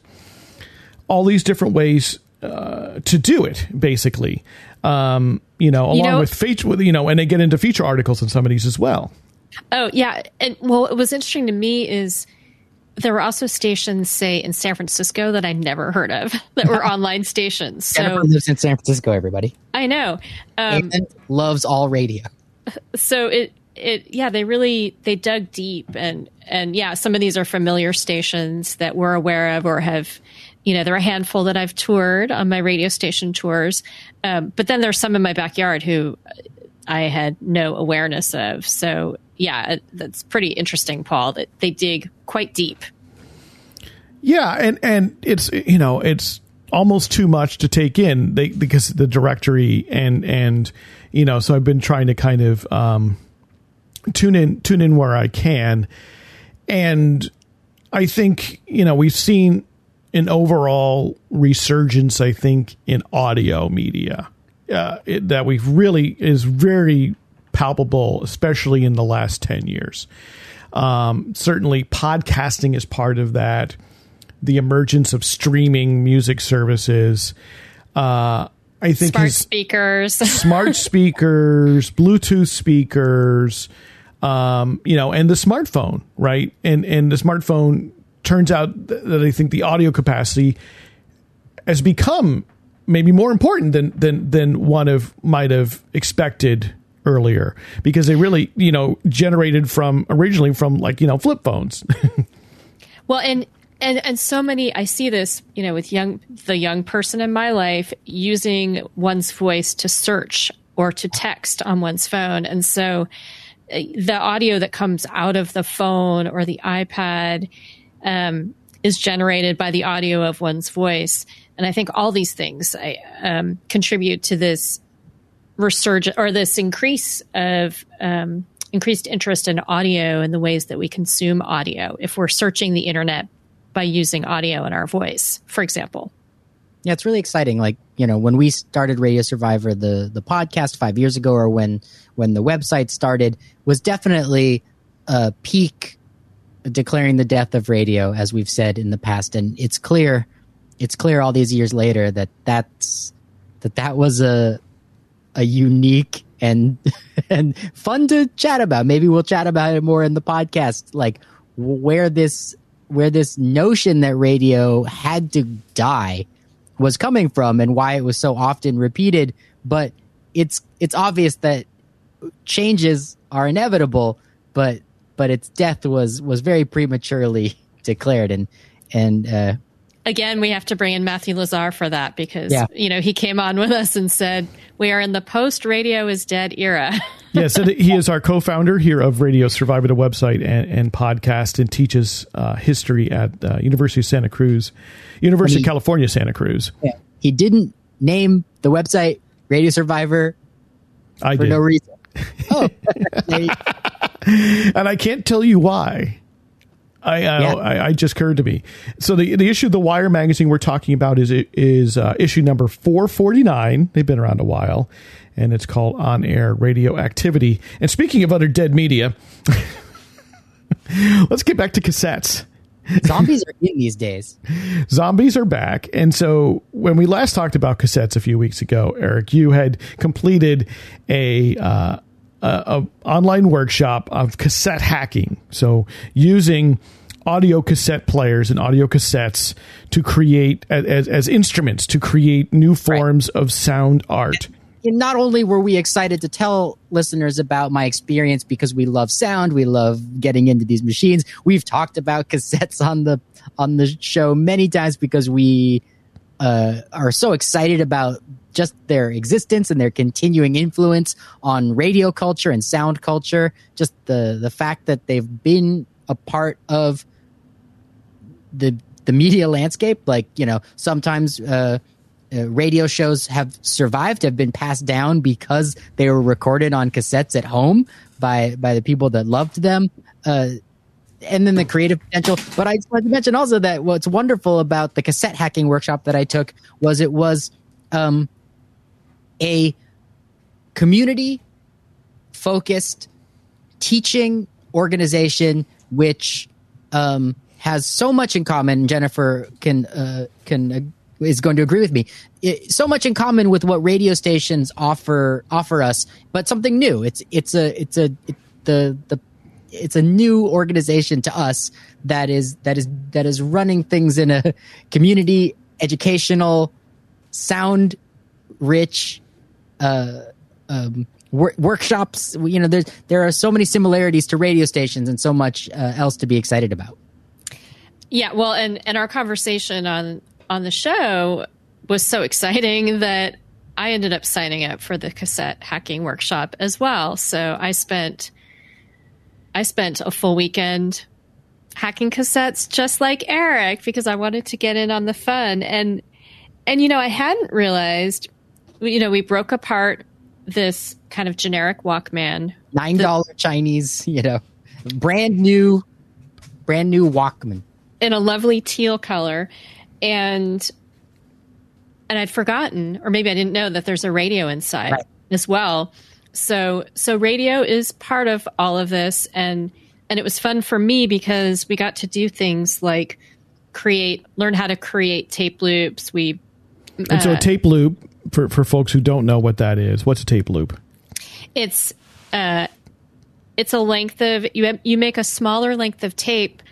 All these different ways uh, to do it, basically. Um, you know, along you know, with feature, you know, and they get into feature articles in some of these as well. Oh yeah, and well, what was interesting to me is there were also stations, say in San Francisco, that I never heard of that were online stations. So Jennifer lives in San Francisco. Everybody, I know, um, loves all radio. So it it yeah they really they dug deep and and yeah some of these are familiar stations that we're aware of or have you know, there are a handful that I've toured on my radio station tours, um, but then there's some in my backyard who I had no awareness of. So yeah, that's pretty interesting, Paul. That they dig quite deep. Yeah, and and it's you know it's almost too much to take in they, because the directory and and you know so I've been trying to kind of um, tune in tune in where I can, and I think you know we've seen an overall resurgence, I think, in audio media. uh, it, that we've really is very palpable, especially in the last ten years. Um, certainly, podcasting is part of that. The emergence of streaming music services. Uh, I think Smart speakers. smart speakers, Bluetooth speakers, um, you know, and the smartphone, right? And and the smartphone turns out that I think the audio capacity has become maybe more important than than than one of might have expected earlier. Because they really you know generated from originally from like you know flip phones. Well, and and and so many I see this, you know, with young the young person in my life using one's voice to search or to text on one's phone, and so uh, the audio that comes out of the phone or the iPad um, is generated by the audio of one's voice, and I think all these things I, um, contribute to this resurgence or this increase of um, increased interest in audio and the ways that we consume audio if we're searching the internet by using audio in our voice, for example. Yeah, it's really exciting. Like you know, when we started Radio Survivor, the the podcast five years ago, or when when the website started, was definitely a peak declaring the death of radio, as we've said in the past. And it's clear, it's clear all these years later that that's that that was a a unique and and fun to chat about. Maybe we'll chat about it more in the podcast, like where this where this notion that radio had to die was coming from and why it was so often repeated. But it's it's obvious that changes are inevitable, but but its death was was very prematurely declared and and uh, Again, we have to bring in Matthew Lasar for that because Yeah. you know he came on with us and said we are in the post radio is dead era. yes, and he is our co-founder here of Radio Survivor, the website and, and podcast, and teaches uh, history at uh, University of Santa Cruz, University of California, Santa Cruz. he didn't name the website Radio Survivor I for did, no reason. Oh, They- and I can't tell you why. I, I, Yeah. I, I just occurred to me. So the the issue of the Wire magazine we're talking about is is uh, issue number four forty nine. They've been around a while, and it's called On Air Radio Activity. And speaking of other dead media, let's get back to cassettes. zombies are in these days. zombies are back and so when we last talked about cassettes a few weeks ago eric you had completed a uh, a, a online workshop of cassette hacking. So using audio cassette players and audio cassettes to create as, as instruments to create new forms of sound art. And not only were we excited to tell listeners about my experience because we love sound, we love getting into these machines. We've talked about cassettes on the on the show many times because we uh, are so excited about just their existence and their continuing influence on radio culture and sound culture. Just the the fact that they've been a part of the the media landscape. Like you know, sometimes uh, uh, radio shows have survived, have been passed down because they were recorded on cassettes at home by by the people that loved them. Uh, and then the creative potential. But I just wanted to mention also that what's wonderful about the cassette hacking workshop that I took was it was um, a community focused teaching organization which um, has so much in common. Jennifer can uh, can uh, is going to agree with me. It, so much in common with what radio stations offer offer us, but something new. It's it's a it's a it, the the it's a new organization to us that is that is that is running things in a community educational sound rich uh, um, wor- workshops. You know, there's there are so many similarities to radio stations and so much uh, else to be excited about. Yeah, well, and and our conversation on on the show was so exciting that I ended up signing up for the cassette hacking workshop as well. So I spent I spent a full weekend hacking cassettes just like Eric because I wanted to get in on the fun and and you know I hadn't realized you know we broke apart this kind of generic Walkman Nine dollar Chinese, you know, brand new, brand new Walkman. in a lovely teal color and and I'd forgotten, or maybe I didn't know that there's a radio inside Right. as well. So so radio is part of all of this, and and it was fun for me because we got to do things like create, learn how to create tape loops. We And so Uh, a tape loop for for folks who don't know what that is. What's a tape loop? it's uh it's a length of you you make a smaller length of tape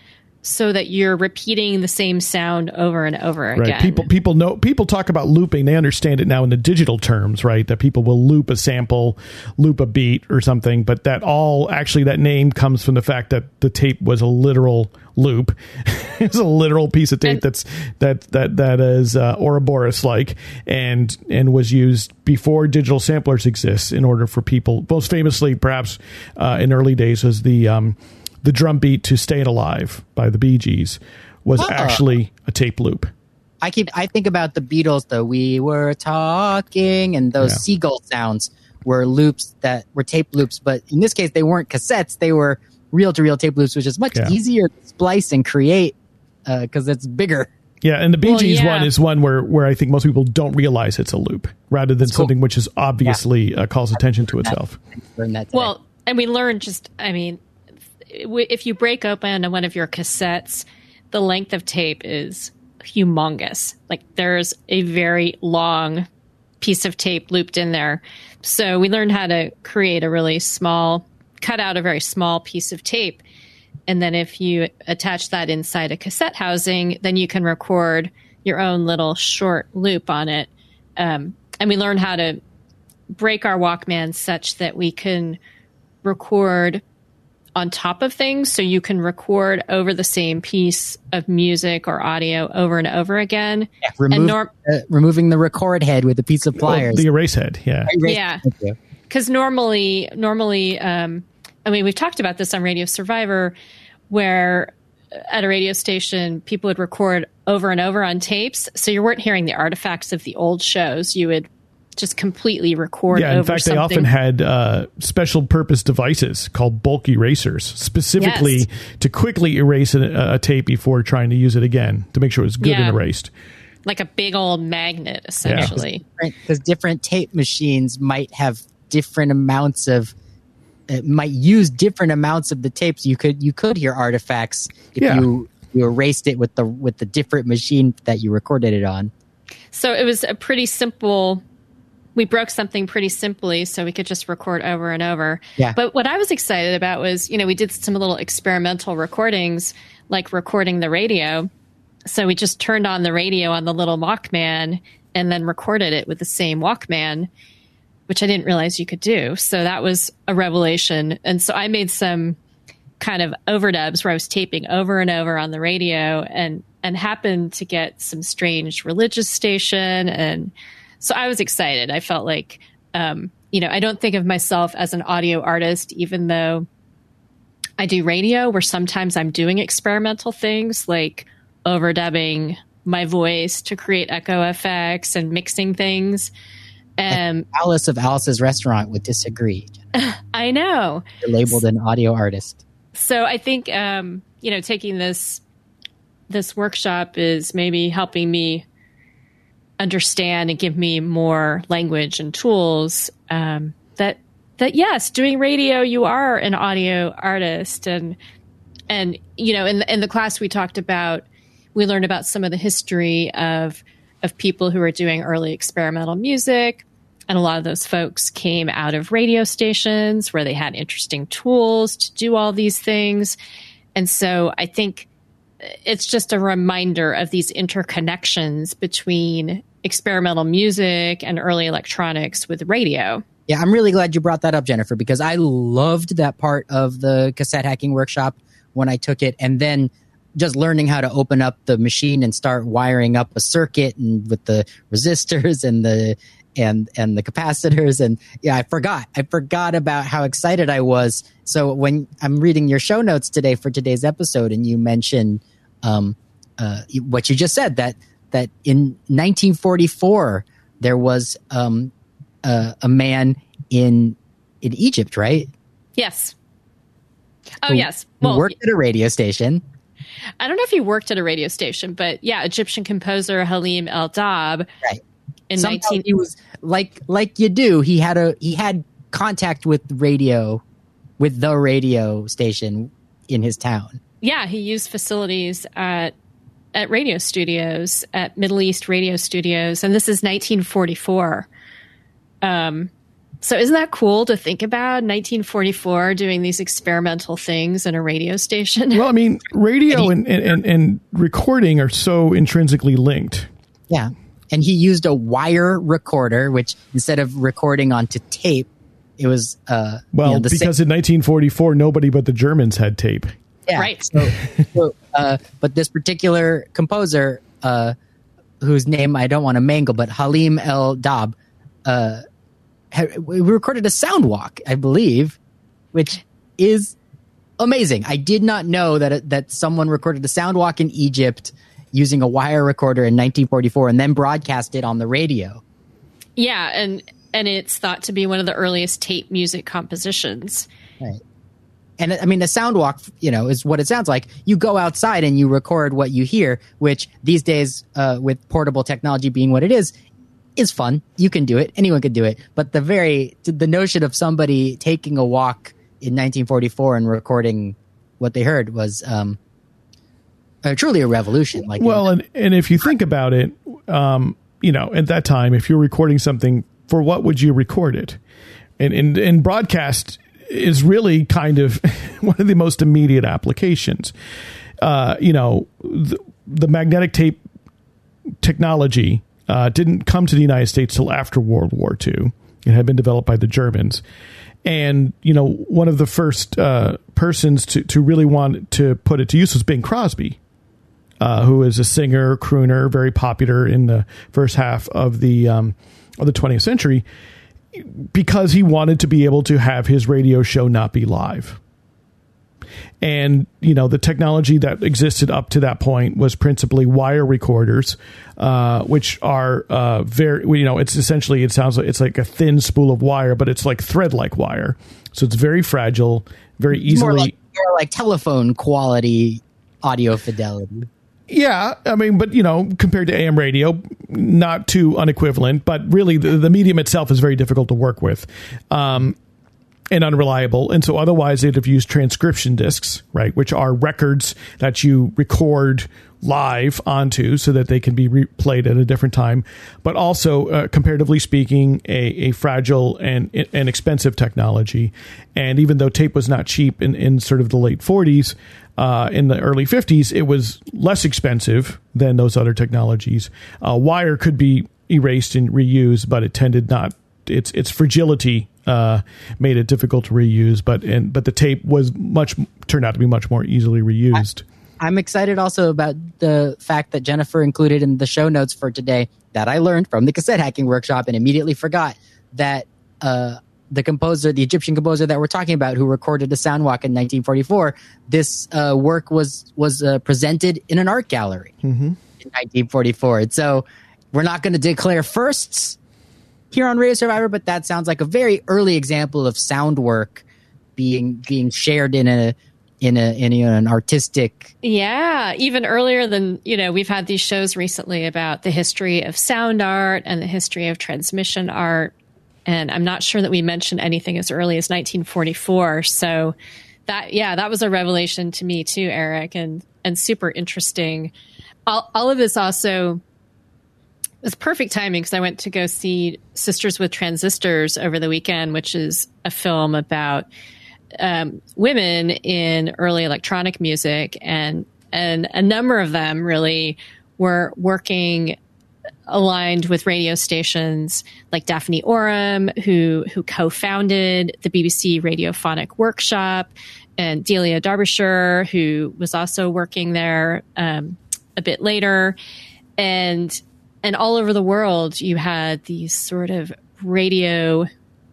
so that you're repeating the same sound over and over Right. again. People people know people talk about looping. They understand it now in the digital terms, right? That people will loop a sample, loop a beat or something, but that all actually that name comes from the fact that the tape was a literal loop. it's a literal piece of tape And- that's that that that is uh, Ouroboros like and and was used before digital samplers exist in order for people most famously perhaps uh, in early days was the um, the drum beat to Staying Alive by the Bee Gees was Ah. actually a tape loop. I keep I think about the Beatles, the "We Were Talking" and those Yeah. seagull sounds were loops that were tape loops, but in this case they weren't cassettes; they were reel-to-reel tape loops, which is much Yeah. easier to splice and create because it's bigger. Yeah, and the Bee Well, Gees yeah. one is one where, where I think most people don't realize it's a loop, rather than cool. something which is obviously uh, calls attention to itself. Learn that. Well, and we learned just, I mean, w- if you break open one of your cassettes, the length of tape is humongous. Like there's a very long piece of tape looped in there. So we learned how to create a really small, cut out a very small piece of tape. And then if you attach that inside a cassette housing, then you can record your own little short loop on it. Um, and we learned how to break our Walkman such that we can record on top of things so you can record over the same piece of music or audio over and over again. Yeah, remove, norm- uh, removing the record head with a piece of pliers. Oh, the erase head, yeah. Erase- Yeah. Because normally normally um, i mean we've talked about this on radio survivor where at a radio station people would record over and over on tapes so you weren't hearing the artifacts of the old shows you would just completely record Yeah, in over fact, they often had uh, special purpose devices called bulk erasers, specifically Yes. to quickly erase a, a tape before trying to use it again to make sure it was good and erased. like a big old magnet essentially because different tape machines might have different amounts of it might use different amounts of the tapes you could you could hear artifacts if Yeah. you you erased it with the with the different machine that you recorded it on so it was a pretty simple we broke something pretty simply so we could just record over and over. Yeah. but what i was excited about was you know we did some little experimental recordings like recording the radio. So we just turned on the radio on the little walkman and then recorded it with the same walkman which i didn't realize you could do. So that was a revelation. And so i made some kind of overdubs where I was taping over and over on the radio and and happened to get some strange religious station and so I was excited. I felt like um, you know, I don't think of myself as an audio artist even though I do radio where sometimes I'm doing experimental things like overdubbing my voice to create echo effects and mixing things. Um, alice of alice's restaurant would disagree I know. you're labeled an audio artist so I think um, you know taking this this workshop is maybe helping me understand and give me more language and tools um, that that yes, doing radio, you are an audio artist, and and you know in in the class we talked about we learned about some of the history of of people who are doing early experimental music. And a lot of those folks came out of radio stations where they had interesting tools to do all these things. And so i think it's just a reminder of these interconnections between experimental music and early electronics with radio. Yeah, I'm really glad you brought that up, Jennifer, because I loved that part of the cassette hacking workshop when I took it, and then just learning how to open up the machine and start wiring up a circuit and with the resistors and the and and the capacitors and yeah i forgot. I forgot about how excited i was. So when i'm reading your show notes today for today's episode and you mentioned um, uh, what you just said that that in 1944 there was um, uh, a man in in Egypt, right? yes oh Who- yes well worked at a radio station. i don't know if he worked at a radio station but yeah egyptian composer Halim El-Dabh Right. in Somehow 19 he was like like you do. He had a he had contact with radio, with the radio station in his town. yeah, he used facilities at at radio studios at Middle East radio studios, and this is 1944. Um, so isn't that cool to think about? 1944 doing these experimental things in a radio station. Well, I mean, radio and, and, and, and recording are so intrinsically linked. Yeah. And he used a wire recorder, which instead of recording onto tape, it was uh Well, you know, the same- because in 1944, nobody but the Germans had tape. Yeah. Right. So, so, uh, but this particular composer, uh, whose name I don't want to mangle, but Halim El-Dabh, uh, had, we recorded a sound walk, I believe, which is amazing. I did not know that that someone recorded a sound walk in Egypt using a wire recorder in 1944 and then broadcast it on the radio. yeah, and and it's thought to be one of the earliest tape music compositions. Right. And I mean, the sound walk, you know, is what it sounds like. You go outside and you record what you hear, which these days, uh, with portable technology being what it is, is fun. You can do it. Anyone could do it. But the very, the notion of somebody taking a walk in 1944 and recording what they heard was, um, uh, truly a revolution. Like, Well, and, and if you think about it, um, you know, at that time, if you're recording something, for what would you record it? And, and, and broadcast is really kind of one of the most immediate applications. Uh, you know, the, the magnetic tape technology uh, didn't come to the United States till after World War II. It had been developed by the Germans. And, you know, one of the first uh, persons to, to really want to put it to use was Bing Crosby uh, who is a singer, crooner, very popular in the first half of the um, of the 20th century, because he wanted to be able to have his radio show not be live. And you know the technology that existed up to that point was principally wire recorders, uh, which are uh, very you know it's essentially it sounds like it's like a thin spool of wire, but it's like thread like wire, so it's very fragile, very easily. more like, more like telephone quality audio fidelity. Yeah, I mean, but you know, compared to AM radio, not too unequivalent. But really, the, the medium itself is very difficult to work with, um, and unreliable. And so, otherwise, they'd have used transcription discs, right, which are records that you record live onto so that they can be replayed at a different time. But also, uh, comparatively speaking, a, a fragile and and expensive technology. And even though tape was not cheap in, in sort of the late 40s, uh, in the early 50s, it was less expensive than those other technologies. Uh, wire could be erased and reused, but it tended not. Its its fragility uh, made it difficult to reuse, but and but the tape was much turned out to be much more easily reused. I'm excited also about the fact that Jennifer included in the show notes for today that I learned from the cassette hacking workshop and immediately forgot that uh, the composer, the Egyptian composer that we're talking about, who recorded the sound walk in 1944, this uh, work was was uh, presented in an art gallery in 1944. And so we're not going to declare firsts here on Radio Survivor, but that sounds like a very early example of sound work being being shared in a in a in an artistic Yeah, even earlier than, you know, we've had these shows recently about the history of sound art and the history of transmission art. And I'm not sure that we mentioned anything as early as 1944. So that, yeah, that was a revelation to me too, Eric, and, and super interesting. All, all of this also was perfect timing because I went to go see Sisters with Transistors over the weekend, which is a film about um, women in early electronic music, and and a number of them really were working aligned with radio stations like Daphne Oram, who who co-founded the BBC Radiophonic Workshop, and Delia Derbyshire, who was also working there um, a bit later, and and all over the world, you had these sort of radio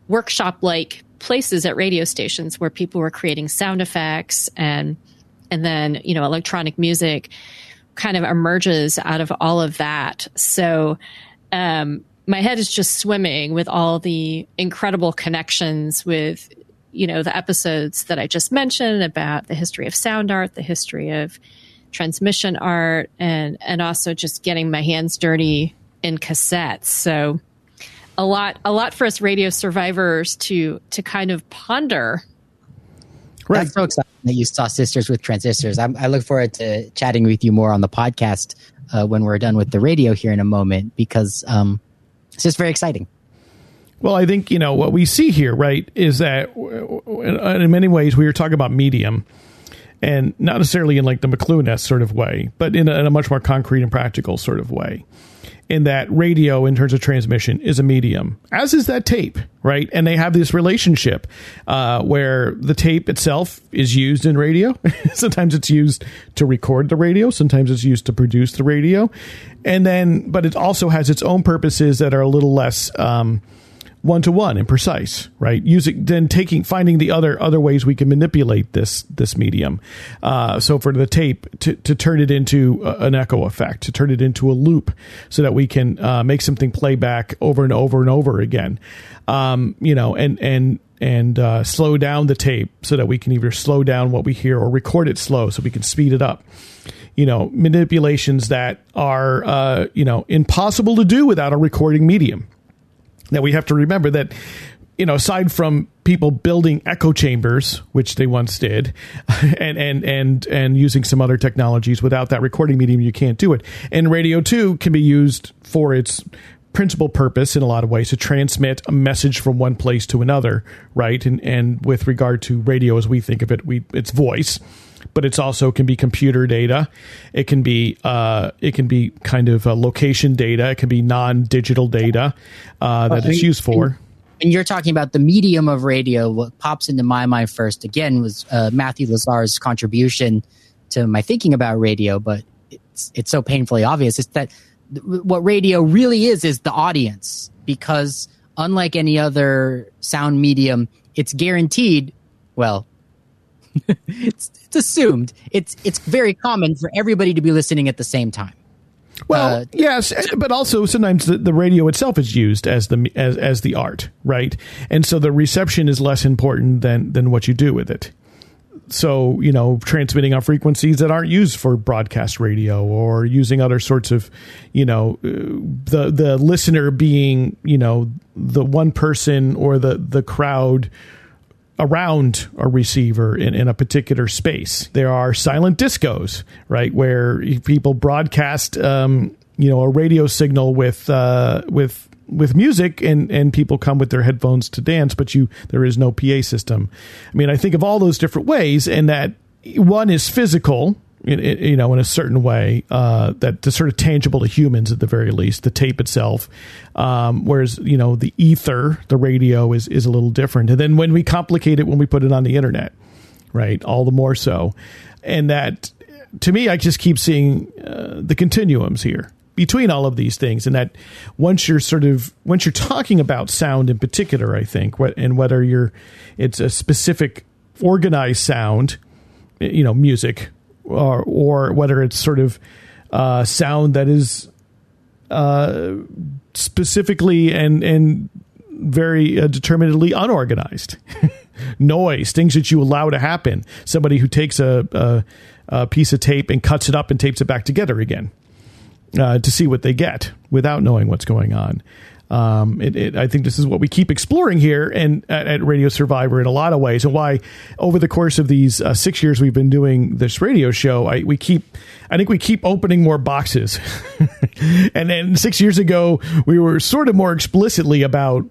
workshop like places at radio stations where people were creating sound effects and and then you know electronic music kind of emerges out of all of that so um, my head is just swimming with all the incredible connections with you know the episodes that i just mentioned about the history of sound art the history of transmission art and and also just getting my hands dirty in cassettes. So a lot a lot for us radio survivors to to kind of ponder. Right. That's so exciting that you saw sisters with transistors. I'm, i look forward to chatting with you more on the podcast uh, when we're done with the radio here in a moment because um, it's just very exciting. Well, I think you know what we see here, right, is that in many ways we are talking about medium, and not necessarily in like the McLuhan sort of way, but in a, in a much more concrete and practical sort of way in that radio, in terms of transmission, is a medium, as is that tape, right? And they have this relationship uh, where the tape itself is used in radio. sometimes it's used to record the radio, sometimes it's used to produce the radio. And then, but it also has its own purposes that are a little less. Um, one to one and precise, right? Using then taking finding the other other ways we can manipulate this this medium. Uh, so for the tape to to turn it into a, an echo effect, to turn it into a loop, so that we can uh, make something play back over and over and over again. Um, you know, and and and uh, slow down the tape so that we can either slow down what we hear or record it slow so we can speed it up you know manipulations that are uh, you know impossible to do without a recording medium now we have to remember that you know, aside from people building echo chambers, which they once did, and and and and using some other technologies, without that recording medium, you can't do it. And radio too can be used for its principal purpose in a lot of ways to transmit a message from one place to another, right? And and with regard to radio, as we think of it, we it's voice but it's also can be computer data. It can be uh, it can be kind of location data. It can be non-digital data uh, that it's used for. And you're talking about the medium of radio. What pops into my mind first, again, was uh, Matthew Lasar's contribution to my thinking about radio. But it's it's so painfully obvious. It's that what radio really is is the audience because unlike any other sound medium, it's guaranteed. Well, it's, it's assumed. It's it's very common for everybody to be listening at the same time. Well, uh, yes, but also sometimes the, the radio itself is used as the as as the art, right? And so the reception is less important than than what you do with it. So you know, transmitting on frequencies that aren't used for broadcast radio, or using other sorts of, you know, uh, the the listener being you know the one person or the the crowd around a receiver in, in a particular space. There are silent discos, right, where people broadcast, um, you know, a radio signal with uh, with with music, and and people come with their headphones to dance, but you there is no PA system. I mean, I think of all those different ways, and that one is physical you know, in a certain way uh, that's sort of tangible to humans at the very least. The tape itself, um, whereas you know the ether, the radio is is a little different. And then when we complicate it, when we put it on the internet, right, all the more so. And that, to me, I just keep seeing uh, the continuums here between all of these things, and that once you're sort of once you're talking about sound in particular, I think, and whether you're it's a specific organized sound, you know, music or, or whether it's sort of uh, sound that is uh, specifically and and very uh, determinedly unorganized. Noise, things that you allow to happen. Somebody who takes a, a, a, piece of tape and cuts it up and tapes it back together again uh, to see what they get without knowing what's going on. Um, it, it, I think this is what we keep exploring here and at, at, Radio Survivor in a lot of ways, and why over the course of these uh, six years we've been doing this radio show, I, we keep, I think we keep opening more boxes. and then six years ago, we were sort of more explicitly about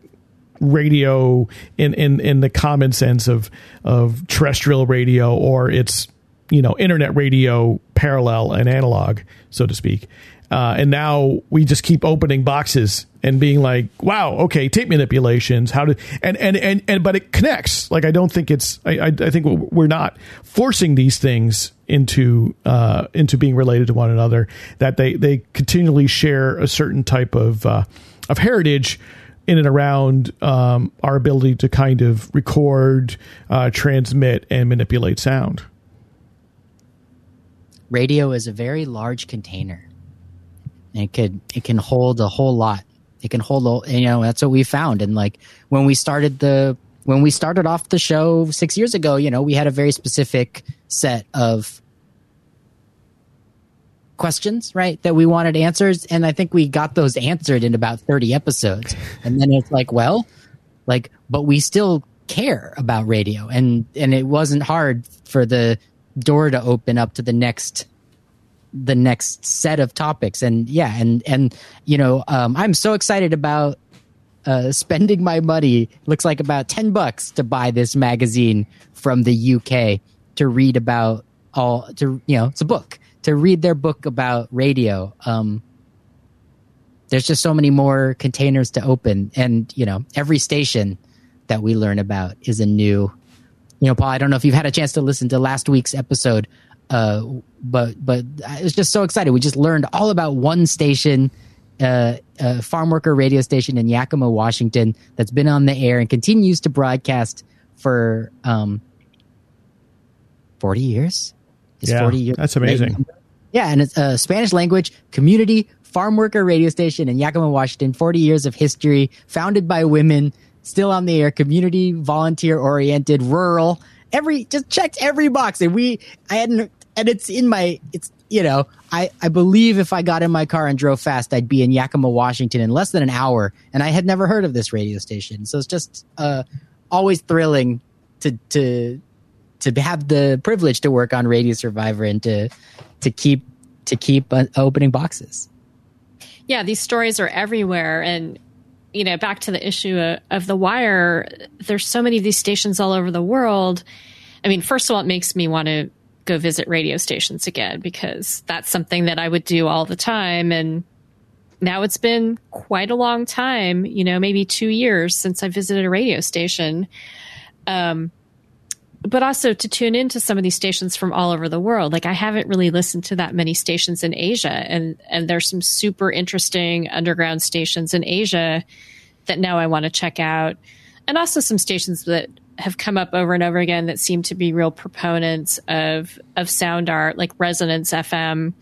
radio in in in the common sense of of terrestrial radio or its you know internet radio parallel and analog so to speak uh, and now we just keep opening boxes and being like, wow, okay, tape manipulations, how to, and, and, and, and, but it connects. Like, I don't think it's, I, I, I think we're not forcing these things into, uh, into being related to one another, that they, they continually share a certain type of, uh, of heritage in and around um, our ability to kind of record, uh, transmit, and manipulate sound. Radio is a very large container it could it can hold a whole lot. It can hold, you know, that's what we found. And like when we started the when we started off the show six years ago, you know, we had a very specific set of questions, right? That we wanted answers. And I think we got those answered in about 30 episodes. And then it's like, well, like, but we still care about radio. And, and it wasn't hard for the door to open up to the next, the next set of topics. And yeah, and, and, you know, um, I'm so excited about, uh, spending my money looks like about 10 bucks to buy this magazine from the UK to read about all to you know it's a book to read their book about radio. Um, there's just so many more containers to open, and you know every station that we learn about is a new. You know, Paul. I don't know if you've had a chance to listen to last week's episode, uh, but but I was just so excited. We just learned all about one station, uh, a farm worker radio station in Yakima, Washington, that's been on the air and continues to broadcast for um, forty years. Is yeah, forty years. That's amazing. Yeah, and it's a Spanish language community farm worker radio station in Yakima, Washington. 40 years of history, founded by women, still on the air, community, volunteer oriented, rural. Every just checked every box, and we I hadn't, and it's in my it's you know I I believe if I got in my car and drove fast, I'd be in Yakima, Washington in less than an hour, and I had never heard of this radio station. So it's just uh always thrilling to to to have the privilege to work on Radio Survivor and to to keep to keep uh, opening boxes. Yeah, these stories are everywhere, and you know, back to the issue of, of the wire. There's so many of these stations all over the world. I mean, first of all, it makes me want to go visit radio stations again because that's something that I would do all the time. And now it's been quite a long time, you know, maybe two years since I visited a radio station. Um, but also to tune into some of these stations from all over the world. Like I haven't really listened to that many stations in Asia and and there's some super interesting underground stations in Asia that now I want to check out. And also some stations that have come up over and over again that seem to be real proponents of of sound art like Resonance FM.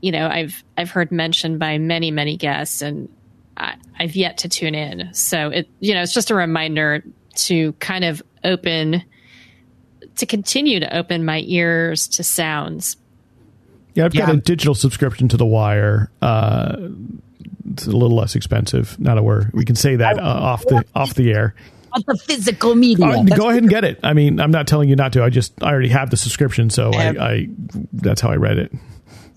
You know, I've I've heard mentioned by many many guests and I, I've yet to tune in. So it you know, it's just a reminder to kind of open to continue to open my ears to sounds. Yeah, I've got a digital subscription to The Wire. Uh, it's a little less expensive. Not a word. We can say that uh, off the off the air. On the physical media. Uh, go ahead and get it. I mean, I'm not telling you not to. I just I already have the subscription, so I, I that's how I read it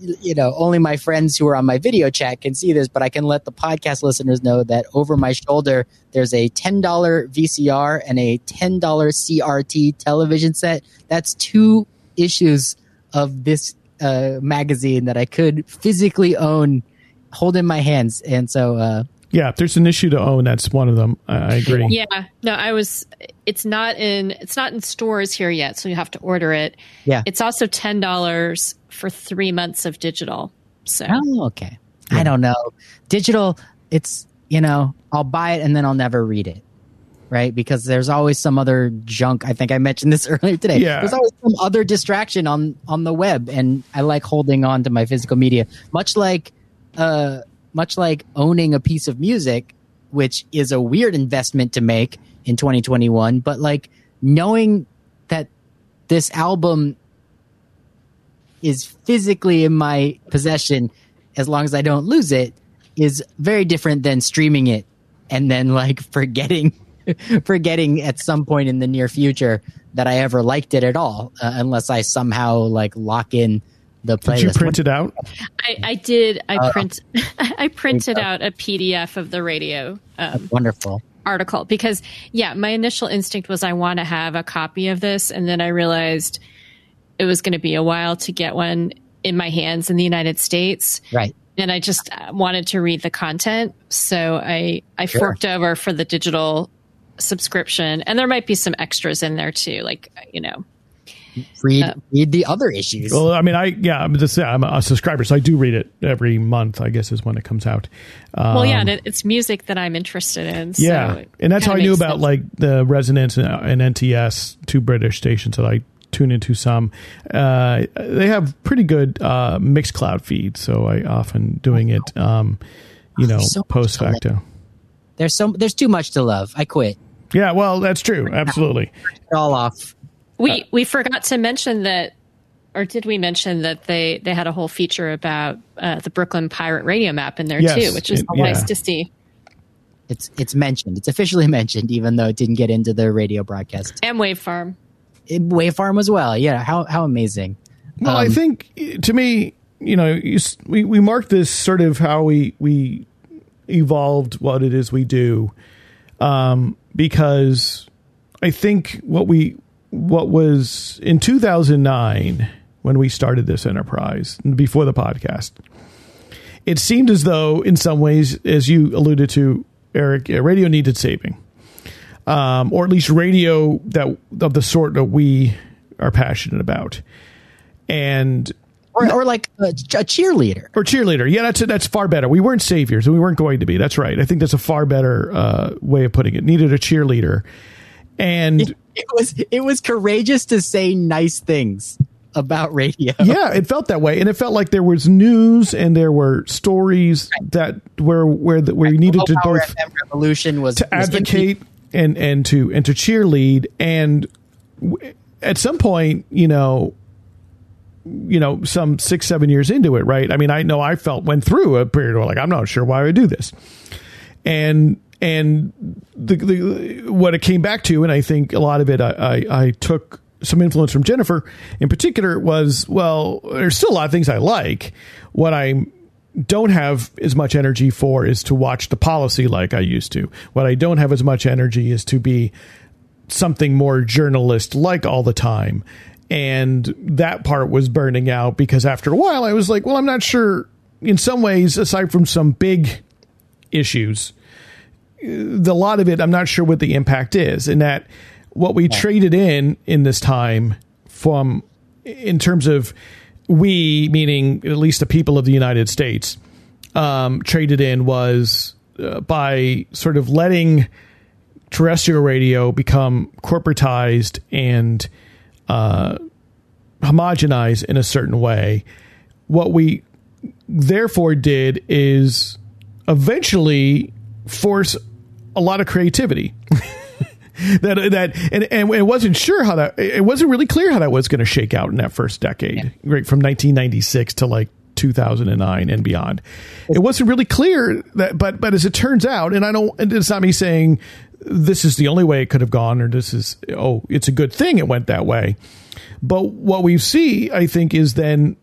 you know, only my friends who are on my video chat can see this, but I can let the podcast listeners know that over my shoulder, there's a $10 VCR and a $10 CRT television set. That's two issues of this uh, magazine that I could physically own, hold in my hands. And so, uh, yeah, if there's an issue to own, that's one of them. I agree. Yeah, no, I was. It's not in. It's not in stores here yet, so you have to order it. Yeah, it's also ten dollars for three months of digital. So oh, okay. Yeah. I don't know. Digital, it's you know, I'll buy it and then I'll never read it. Right, because there's always some other junk. I think I mentioned this earlier today. Yeah. There's always some other distraction on on the web, and I like holding on to my physical media, much like uh, much like owning a piece of music, which is a weird investment to make in 2021, but like knowing that this album is physically in my possession as long as I don't lose it is very different than streaming it and then like forgetting forgetting at some point in the near future that I ever liked it at all uh, unless I somehow like lock in the playlist. Did you print it out? I, I did. I uh, print. I printed out a PDF of the radio. Um, wonderful article because yeah, my initial instinct was I want to have a copy of this, and then I realized it was going to be a while to get one in my hands in the United States. Right. And I just wanted to read the content, so I I sure. forked over for the digital subscription, and there might be some extras in there too, like you know read uh, read the other issues. Well, I mean, I yeah, I'm just I'm a subscriber, so I do read it every month. I guess is when it comes out. Um, well, yeah, and it's music that I'm interested in. So yeah, and that's how I knew about sense. like the Resonance and, and, NTS, two British stations that I tune into. Some uh, they have pretty good uh, Mixcloud feed, so I often doing it. Um, you know, so post facto. There's so there's too much to love. I quit. Yeah, well, that's true. Absolutely. all off we uh, we forgot to mention that or did we mention that they they had a whole feature about uh, the Brooklyn Pirate Radio map in there Yes, too, which is it- yeah. nice to see. It's it's mentioned. It's officially mentioned, even though it didn't get into the radio broadcast. And Wave Farm. It, Wave Farm as well. Yeah, how how amazing. Well, I Um, think to me, you know, you, we we mark this sort of how we we evolved what it is we do, um, because I think what we what was in 2009 when we started this enterprise before the podcast, it seemed as though, in some ways, as you alluded to, Eric, uh, radio needed saving, um, or at least radio that of the sort that we are passionate about and Or, or like a, a cheerleader. or cheerleader. Yeah, that's that's far better. We weren't saviors, and we weren't going to be. That's right. I think that's a far better uh, way of putting it. Needed a cheerleader, and It was it was courageous to say nice things about radio. yeah, it felt that way, and it felt like there was news and there were stories that where where the, where you needed to both Revolution was to was advocate and and to and to cheerlead. And w- at some point you know you know some six seven years into it right? I mean i know i felt went through a period where like i'm not sure why i do this. And and the, the what it came back to and i think a lot of it i i, I took some influence from jennifer in particular was well there's still a lot of things i like what i don't have as much energy for is to watch the policy like I used to. What I don't have as much energy is to be something more journalist like all the time. And that part was burning out because after a while I was like, well, I'm not sure in some ways, aside from some big issues, the lot of it, I'm not sure what the impact is. in that what we traded in in this time from, in terms of we, meaning at least the people of the United States, um, traded in was uh, by sort of letting terrestrial radio become corporatized and uh, homogenized in a certain way. What we therefore did is eventually force a lot of creativity. that that and, and it wasn't sure how that it wasn't really clear how that was going to shake out in that first decade, right from 1996 to like 2009 and beyond. It wasn't really clear that, but but as it turns out, and I don't, and it's not me saying this is the only way it could have gone, or this is oh, it's a good thing it went that way. But what we see, I think, is then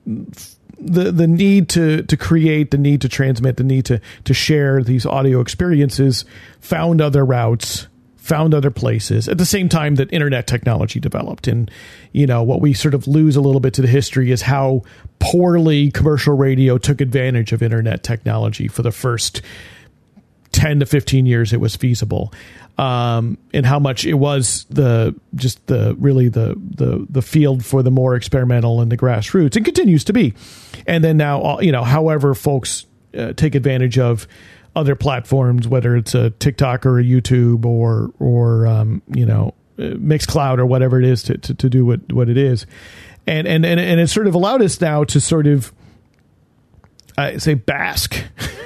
the the need to to create, the need to transmit, the need to to share these audio experiences found other routes, found other places at the same time that internet technology developed. And you know what we sort of lose a little bit to the history is how poorly commercial radio took advantage of internet technology for the first 10 to 15 years it was feasible um, and how much it was the just the really the the the field for the more experimental and the grassroots and continues to be and then now you know however folks uh, take advantage of other platforms whether it's a TikTok or a YouTube or or um, you know uh, Mixcloud or whatever it is to, to, to do what what it is and and and and it sort of allowed us now to sort of I say bask.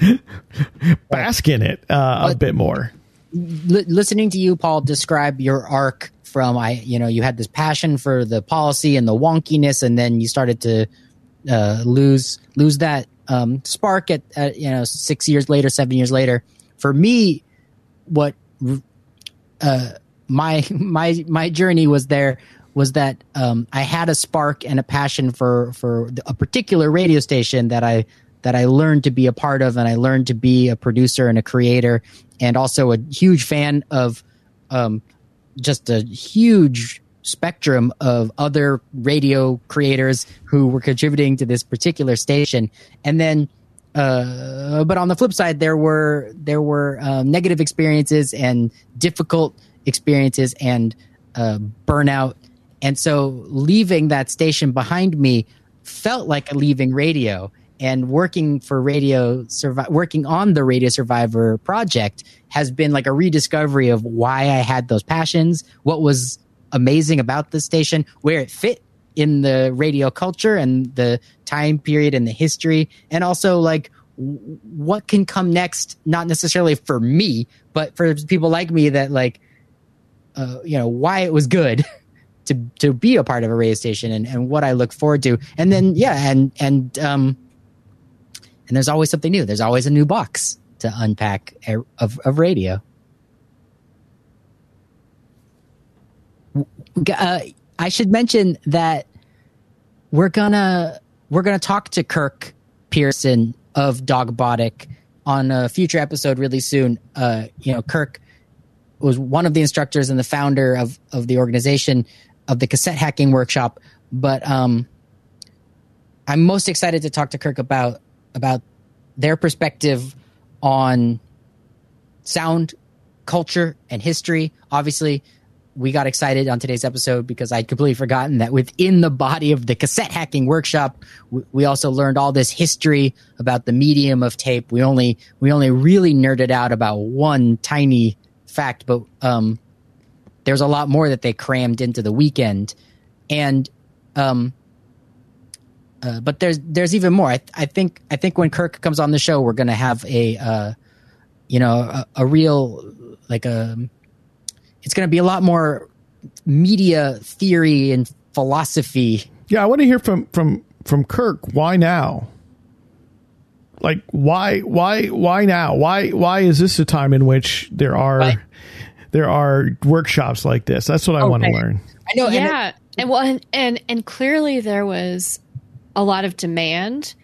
bask in it uh, a bit more. Li- listening to you, Paul, describe your arc from I, you know, you had this passion for the policy and the wonkiness, and then you started to uh, lose lose that um, spark at, at you know six years later, seven years later. For me, what uh, my my my journey was there was that um, I had a spark and a passion for for a particular radio station that I that I learned to be a part of, and I learned to be a producer and a creator, and also a huge fan of um, just a huge spectrum of other radio creators who were contributing to this particular station, and then. Uh, but on the flip side, there were there were um, negative experiences and difficult experiences and uh, burnout, and so leaving that station behind me felt like leaving radio. And working for Radio Survi- working on the Radio Survivor project has been like a rediscovery of why I had those passions, what was amazing about the station, where it fit in the radio culture and the time period and the history, and also like what can come next. Not necessarily for me, but for people like me that like, uh, you know, why it was good to to be a part of a radio station and, and what I look forward to. And then yeah, and and um and there's always something new. There's always a new box to unpack of of radio. Uh, I should mention that we're gonna we're gonna talk to Kirk Pearson of Dogbotic on a future episode really soon. Uh, you know, Kirk was one of the instructors and the founder of of the organization of the cassette hacking workshop. But um, I'm most excited to talk to Kirk about about their perspective on sound, culture, and history. Obviously, we got excited on today's episode because I'd completely forgotten that within the body of the cassette hacking workshop, we also learned all this history about the medium of tape. We only we only really nerded out about one tiny fact, but um, there's a lot more that they crammed into the weekend, and um, uh, but there's there's even more. I, I think I think when Kirk comes on the show, we're gonna have a uh, you know a, a real like a it's going to be a lot more media theory and philosophy. Yeah, I want to hear from from from Kirk. Why now? Like why why why now? Why why is this a time in which there are right. there are workshops like this? That's what I okay. want to learn. I know. Yeah, and, it, and well, and, and and clearly there was a lot of demand.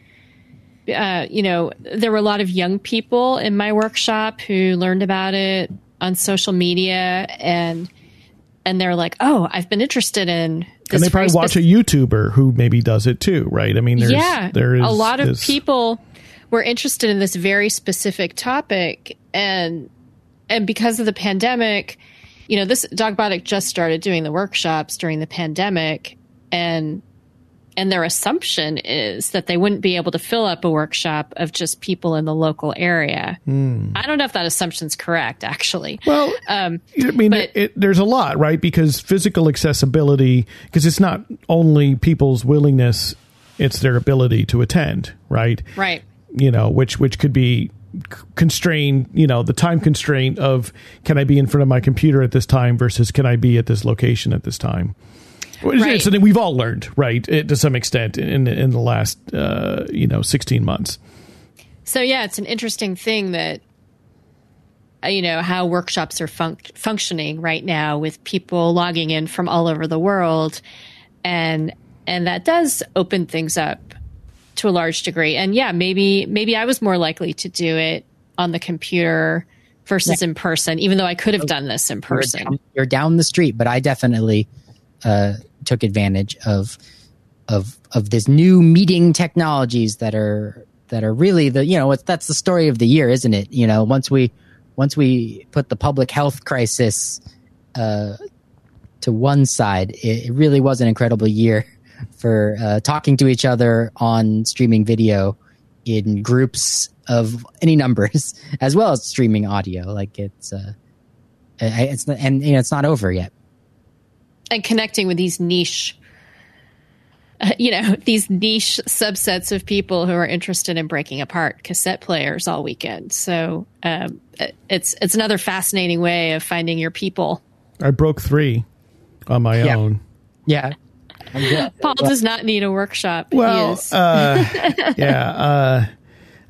Uh, you know, there were a lot of young people in my workshop who learned about it on social media and and they're like, "Oh, I've been interested in." and they probably watch a YouTuber who maybe does it too, right? I mean, there's, yeah, there is a lot of this... people were interested in this very specific topic, and and because of the pandemic, you know, this Dogbotic just started doing the workshops during the pandemic, and and their assumption is that they wouldn't be able to fill up a workshop of just people in the local area. Mm. I don't know if that assumption's correct, actually. Well, um, I mean, but, it, there's a lot, right? Because physical accessibility, because it's not only people's willingness, it's their ability to attend, right? Right. You know, which which could be constrained you know the time constraint of can i be in front of my computer at this time versus can i be at this location at this time Right. It's something we've all learned, right, to some extent in in the last uh, you know sixteen months. So yeah, it's an interesting thing that uh, you know how workshops are fun- functioning right now with people logging in from all over the world, and and that does open things up to a large degree. And yeah, maybe maybe I was more likely to do it on the computer versus yeah. in person, even though I could have done this in person. You're down, you're down the street, but I definitely uh, took advantage of of of this new meeting technologies that are that are really the you know that's the story of the year, isn't it? You know, once we once we put the public health crisis uh, to one side, it, it, really was an incredible year for uh, talking to each other on streaming video in groups of any numbers, as well as streaming audio. Like it's uh, it's and you know it's not over yet and connecting with these niche uh, you know these niche subsets of people who are interested in breaking apart cassette players all weekend. So um, it's it's another fascinating way of finding your people. I broke three on my yeah. own. Yeah. Paul does not need a workshop. Well uh, yeah uh,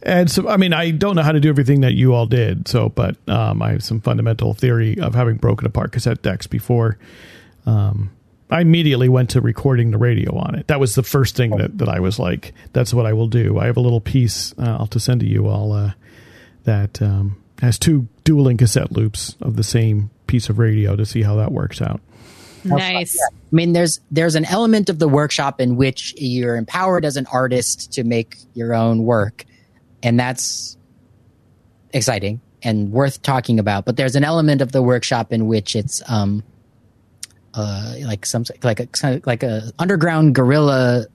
and so i mean i don't know how to do everything that you all did so but um, i have some fundamental theory of having broken apart cassette decks before um, I immediately went to recording the radio on it. That was the first thing that, that I was like, that's what I will do. I have a little piece uh, I'll to send to you all uh, that um, has two dueling cassette loops of the same piece of radio to see how that works out. Nice. I mean, there's there's an element of the workshop in which you're empowered as an artist to make your own work, and that's exciting and worth talking about. But there's an element of the workshop in which it's um, uh, like some like a like a underground guerrilla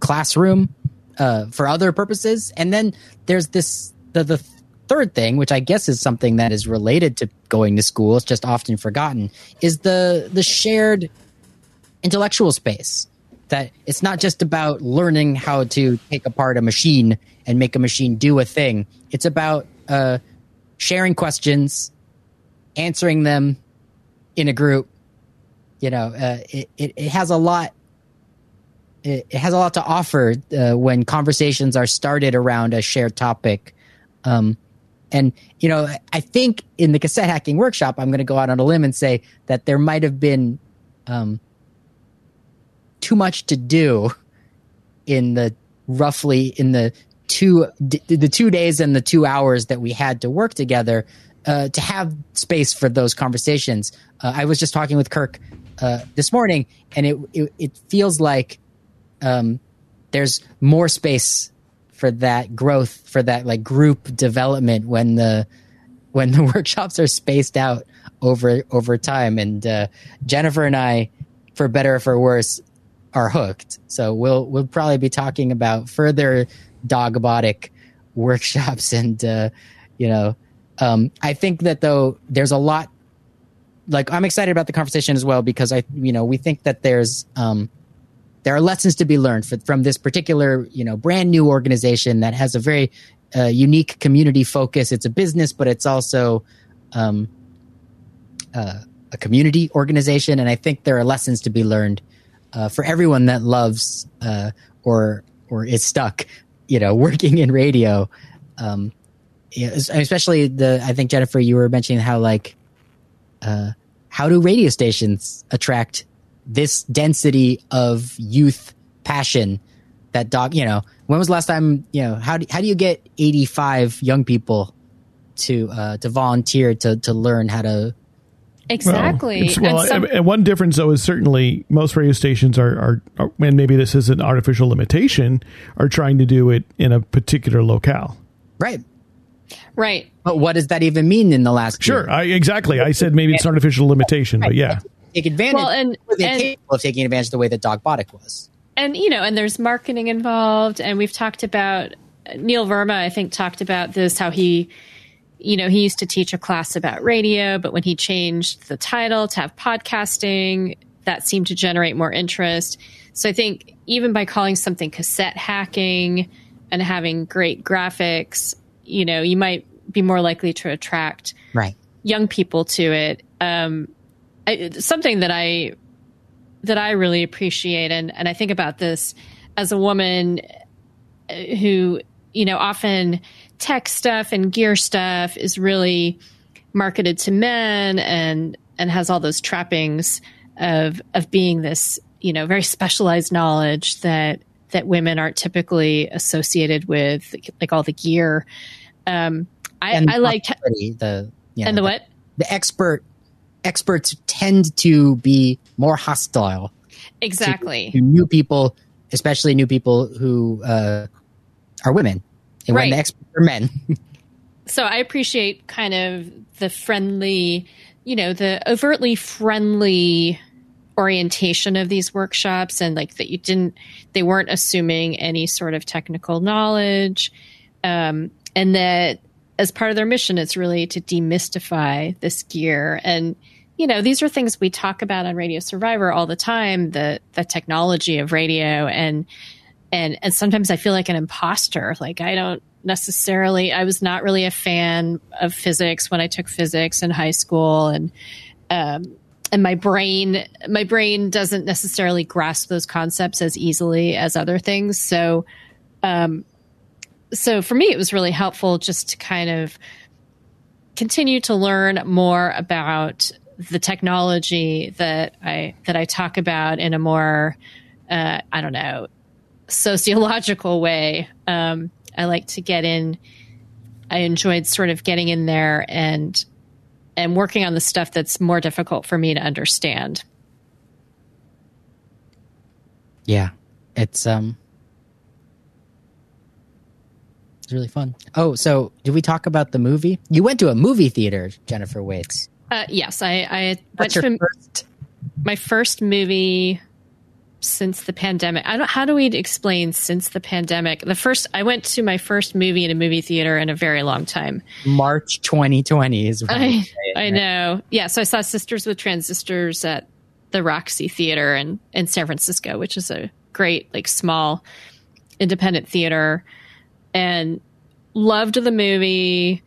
classroom uh, for other purposes, and then there's this the the third thing, which I guess is something that is related to going to school, it's just often forgotten, is the the shared intellectual space. That it's not just about learning how to take apart a machine and make a machine do a thing. It's about uh, sharing questions, answering them in a group, you know, uh, it, it, it has a lot. It, it has a lot to offer uh, when conversations are started around a shared topic. Um, and you know, I think in the cassette hacking workshop, I'm going to go out on a limb and say that there might have been um, too much to do in the roughly in the two the two days and the two hours that we had to work together uh, to have space for those conversations. Uh, I was just talking with Kirk uh, this morning, and it it, it feels like um, there's more space for that growth, for that like group development when the when the workshops are spaced out over over time. And uh, Jennifer and I, for better or for worse, are hooked. So we'll we'll probably be talking about further dogbotic workshops and uh, you know um, I think that though there's a lot like I'm excited about the conversation as well because I you know we think that there's um, there are lessons to be learned for, from this particular you know brand new organization that has a very uh, unique community focus. It's a business, but it's also um, uh, a community organization, and I think there are lessons to be learned uh, for everyone that loves uh, or or is stuck, you know, working in radio. Um, especially the I think Jennifer, you were mentioning how like uh, how do radio stations attract this density of youth passion that dog you know when was the last time you know how do, how do you get 85 young people to uh, to volunteer to to learn how to Exactly. Well, well and, some- and, one difference though is certainly most radio stations are, are, are, and maybe this is an artificial limitation, are trying to do it in a particular locale. Right. Right. But what does that even mean in the last? Sure. I, exactly. I said maybe it's an artificial limitation, right. but yeah. Take advantage. Well, and, and capable of taking advantage of the way that Dogbotic was. And you know, and there's marketing involved, and we've talked about Neil Verma. I think talked about this how he you know, he used to teach a class about radio, but when he changed the title to have podcasting, that seemed to generate more interest. So I think even by calling something cassette hacking and having great graphics, you know, you might be more likely to attract right. young people to it. Um, I, something that I that I really appreciate, and and I think about this as a woman who you know often tech stuff and gear stuff is really marketed to men and and has all those trappings of of being this you know very specialized knowledge that that women aren't typically associated with like all the gear um i i like the you know, and the, the what the expert experts tend to be more hostile exactly to, to new people especially new people who uh, are women and right. when the experts are men. so I appreciate kind of the friendly, you know, the overtly friendly orientation of these workshops and like that you didn't they weren't assuming any sort of technical knowledge um, and that as part of their mission it's really to demystify this gear and you know these are things we talk about on radio survivor all the time the the technology of radio and and and sometimes I feel like an imposter. Like I don't necessarily. I was not really a fan of physics when I took physics in high school, and um, and my brain my brain doesn't necessarily grasp those concepts as easily as other things. So, um, so for me, it was really helpful just to kind of continue to learn more about the technology that I that I talk about in a more uh, I don't know sociological way. Um, I like to get in. I enjoyed sort of getting in there and and working on the stuff that's more difficult for me to understand. Yeah, it's um, it's really fun. Oh, so did we talk about the movie? You went to a movie theater, Jennifer Waits. Uh, yes, I, I went to first? my first movie since the pandemic. I don't. How do we explain since the pandemic? The first I went to my first movie in a movie theater in a very long time. March 2020 is. I I know. Yeah. So I saw Sisters with Transistors at the Roxy Theater in in San Francisco, which is a great like small independent theater, and loved the movie.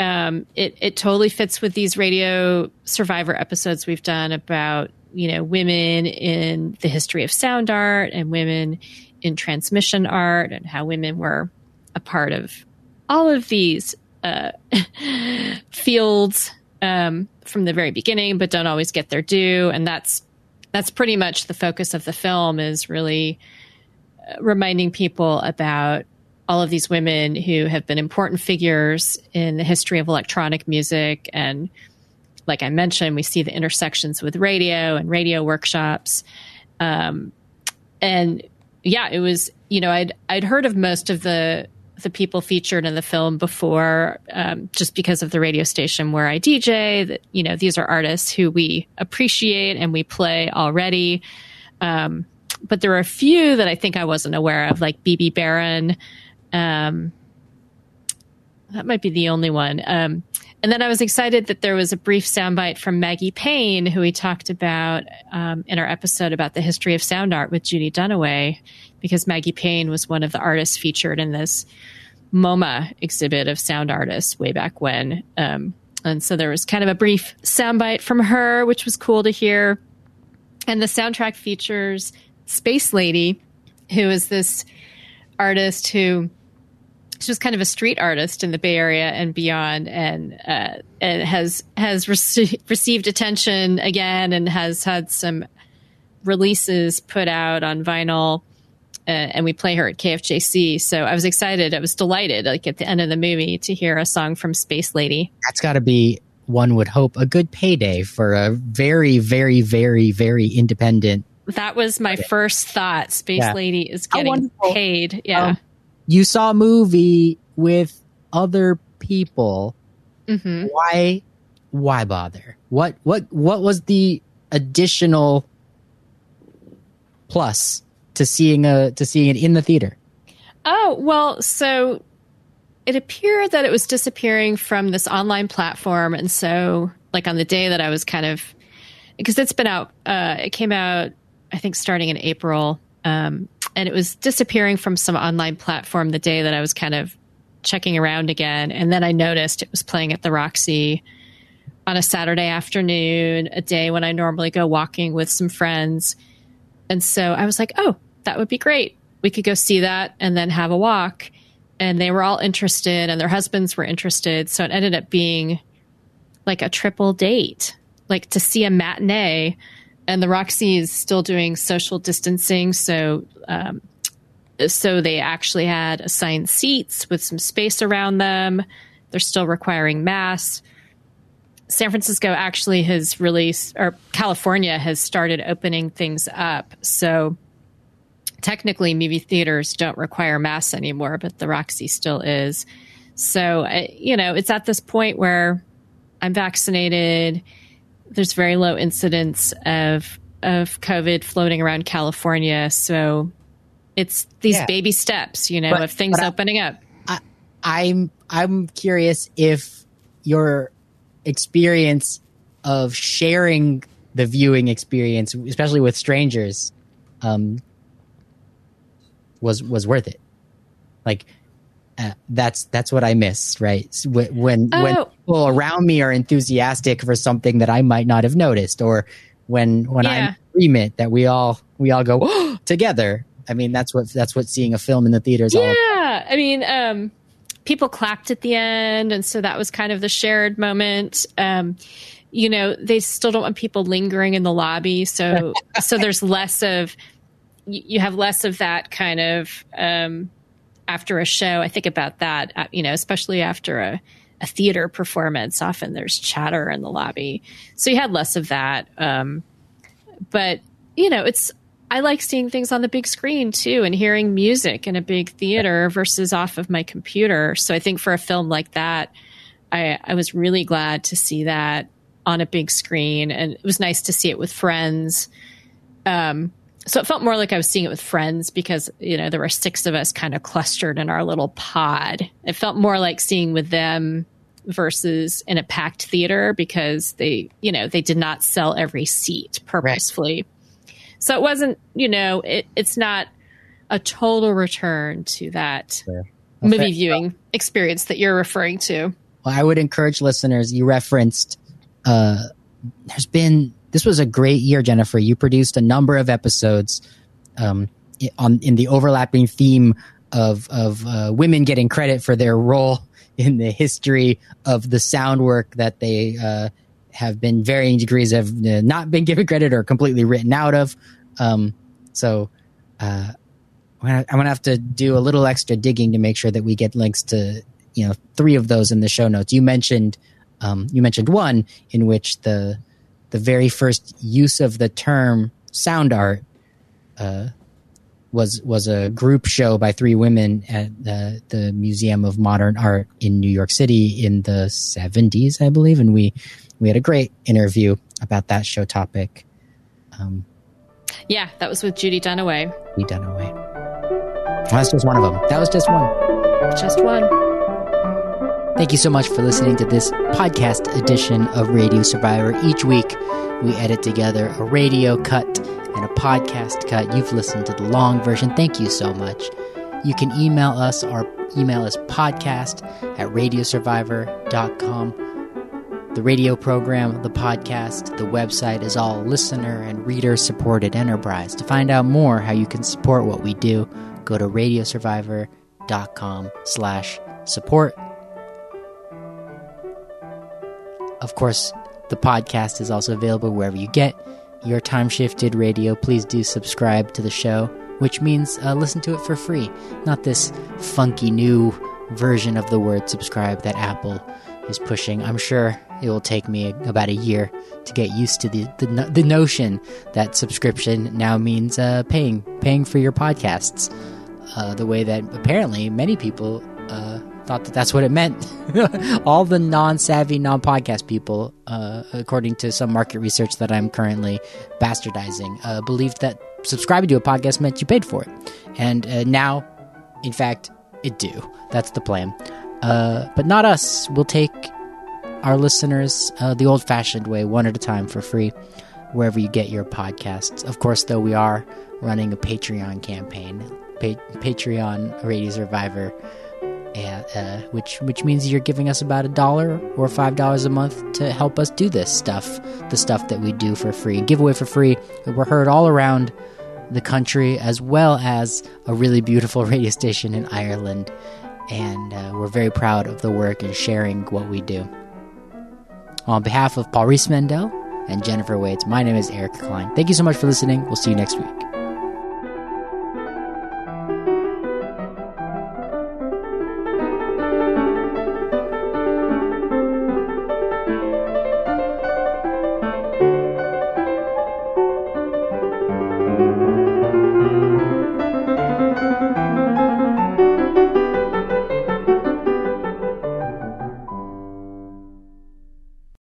um, it it totally fits with these radio survivor episodes we've done about you know women in the history of sound art and women in transmission art and how women were a part of all of these uh, fields um, from the very beginning, but don't always get their due. And that's that's pretty much the focus of the film is really uh, reminding people about all of these women who have been important figures in the history of electronic music and like I mentioned, we see the intersections with radio and radio workshops. Um, and yeah, it was, you know, I'd, I'd heard of most of the, the people featured in the film before, um, just because of the radio station where I DJ that, you know, these are artists who we appreciate and we play already. Um, but there are a few that I think I wasn't aware of, like Bebe Barron. Um, that might be the only one. Um, and then I was excited that there was a brief soundbite from Maggie Payne, who we talked about um, in our episode about the history of sound art with Judy Dunaway, because Maggie Payne was one of the artists featured in this MoMA exhibit of sound artists way back when. Um, and so there was kind of a brief soundbite from her, which was cool to hear. And the soundtrack features Space Lady, who is this artist who she was kind of a street artist in the Bay Area and beyond, and uh, and has has rece- received attention again, and has had some releases put out on vinyl. Uh, and we play her at KFJC, so I was excited. I was delighted, like at the end of the movie, to hear a song from Space Lady. That's got to be one would hope a good payday for a very, very, very, very independent. That was my first thought. Space Yeah. Lady is getting paid. Yeah. Um, You saw a movie with other people. hmm Why? Why bother? What? What? What was the additional plus to seeing a to seeing it in the theater? Oh, well, so it appeared that it was disappearing from this online platform. And so, like, on the day that I was kind of, because it's been out, uh, it came out, I think, starting in April. Um, and it was disappearing from some online platform the day that I was kind of checking around again. And then I noticed it was playing at the Roxy on a Saturday afternoon, a day when I normally go walking with some friends. And so I was like, oh, that would be great. We could go see that and then have a walk. And they were all interested and their husbands were interested. So it ended up being like a triple date, like to see a matinee. And the Roxy is still doing social distancing. So, um, so they actually had assigned seats with some space around them. They're still requiring masks. San Francisco actually has released, or California has started opening things up. So technically, movie theaters don't require masks anymore, but the Roxy still is. So, you know, it's at this point where I'm vaccinated. There's very low incidence of of COVID floating around California. So it's these Yeah. baby steps, you know, But- of things but I- opening up. I'm I'm curious if your experience of sharing the viewing experience, especially with strangers, um, was was worth it. Like uh, that's that's what I miss, right? When when, when Oh. people around me are enthusiastic for something that I might not have noticed, or when when I'm agreement that we all we all go together. I mean, that's what that's what seeing a film in the theater is all. about. Yeah, I mean, um, people clapped at the end, and so that was kind of the shared moment. Um, you know, they still don't want people lingering in the lobby, so so there's less of you you have less of that kind of um, after a show. I think about that, uh, you know, especially after a, a theater performance. Often there's chatter in the lobby, so you had less of that. Um, but you know, it's I like seeing things on the big screen too and hearing music in a big theater versus off of my computer. So I think for a film like that, I, I was really glad to see that on a big screen and it was nice to see it with friends. Um, so it felt more like I was seeing it with friends because, you know, there were six of us kind of clustered in our little pod. It felt more like seeing with them versus in a packed theater because they, you know, they did not sell every seat purposefully. So it wasn't, you know, it, it's not a total return to that movie viewing experience that you're referring to. Well, I would encourage listeners. You referenced. Uh, there's been this was a great year, Jennifer. You produced a number of episodes um, on in the overlapping theme of of uh, women getting credit for their role in the history of the sound work that they uh, have been varying degrees of uh, not been given credit or completely written out of. Um, so uh, I'm gonna, have to do a little extra digging to make sure that we get links to you know three of those in the show notes. You mentioned um, you mentioned one in which the the very first use of the term sound art uh, was was a group show by three women at the, the Museum of Modern Art in New York City in the 70s, I believe, and we we had a great interview about that show topic. Um, yeah, that was with Judy Dunaway. Judy Dunaway. Well, that's just one of them. That was just one. Just one. Thank you so much for listening to this podcast edition of Radio Survivor. Each week, we edit together a radio cut and a podcast cut. You've listened to the long version. Thank you so much. You can email us. Our email is podcast at radiosurvivor.com. The radio program, the podcast, the website is all listener and reader supported enterprise. To find out more how you can support what we do, go to radiosurvivor.com slash support. Of course, the podcast is also available wherever you get your time shifted radio. Please do subscribe to the show, which means uh, listen to it for free. Not this funky new version of the word subscribe that Apple is pushing. I'm sure it will take me about a year to get used to the the, the notion that subscription now means uh, paying paying for your podcasts. Uh, the way that apparently many people uh, thought that that's what it meant. All the non savvy, non podcast people, uh, according to some market research that I'm currently bastardizing, uh, believed that subscribing to a podcast meant you paid for it. And uh, now, in fact, it do. That's the plan. Uh, but not us. We'll take our listeners uh, the old fashioned way, one at a time for free, wherever you get your podcasts. Of course, though, we are running a Patreon campaign. Pa- Patreon Radio Survivor uh, which which means you're giving us about a dollar or five dollars a month to help us do this stuff, the stuff that we do for free, give away for free. We're heard all around the country, as well as a really beautiful radio station in Ireland, and uh, we're very proud of the work and sharing what we do. On behalf of Paul Riismandel and Jennifer Waits, my name is Eric Klein. Thank you so much for listening. We'll see you next week.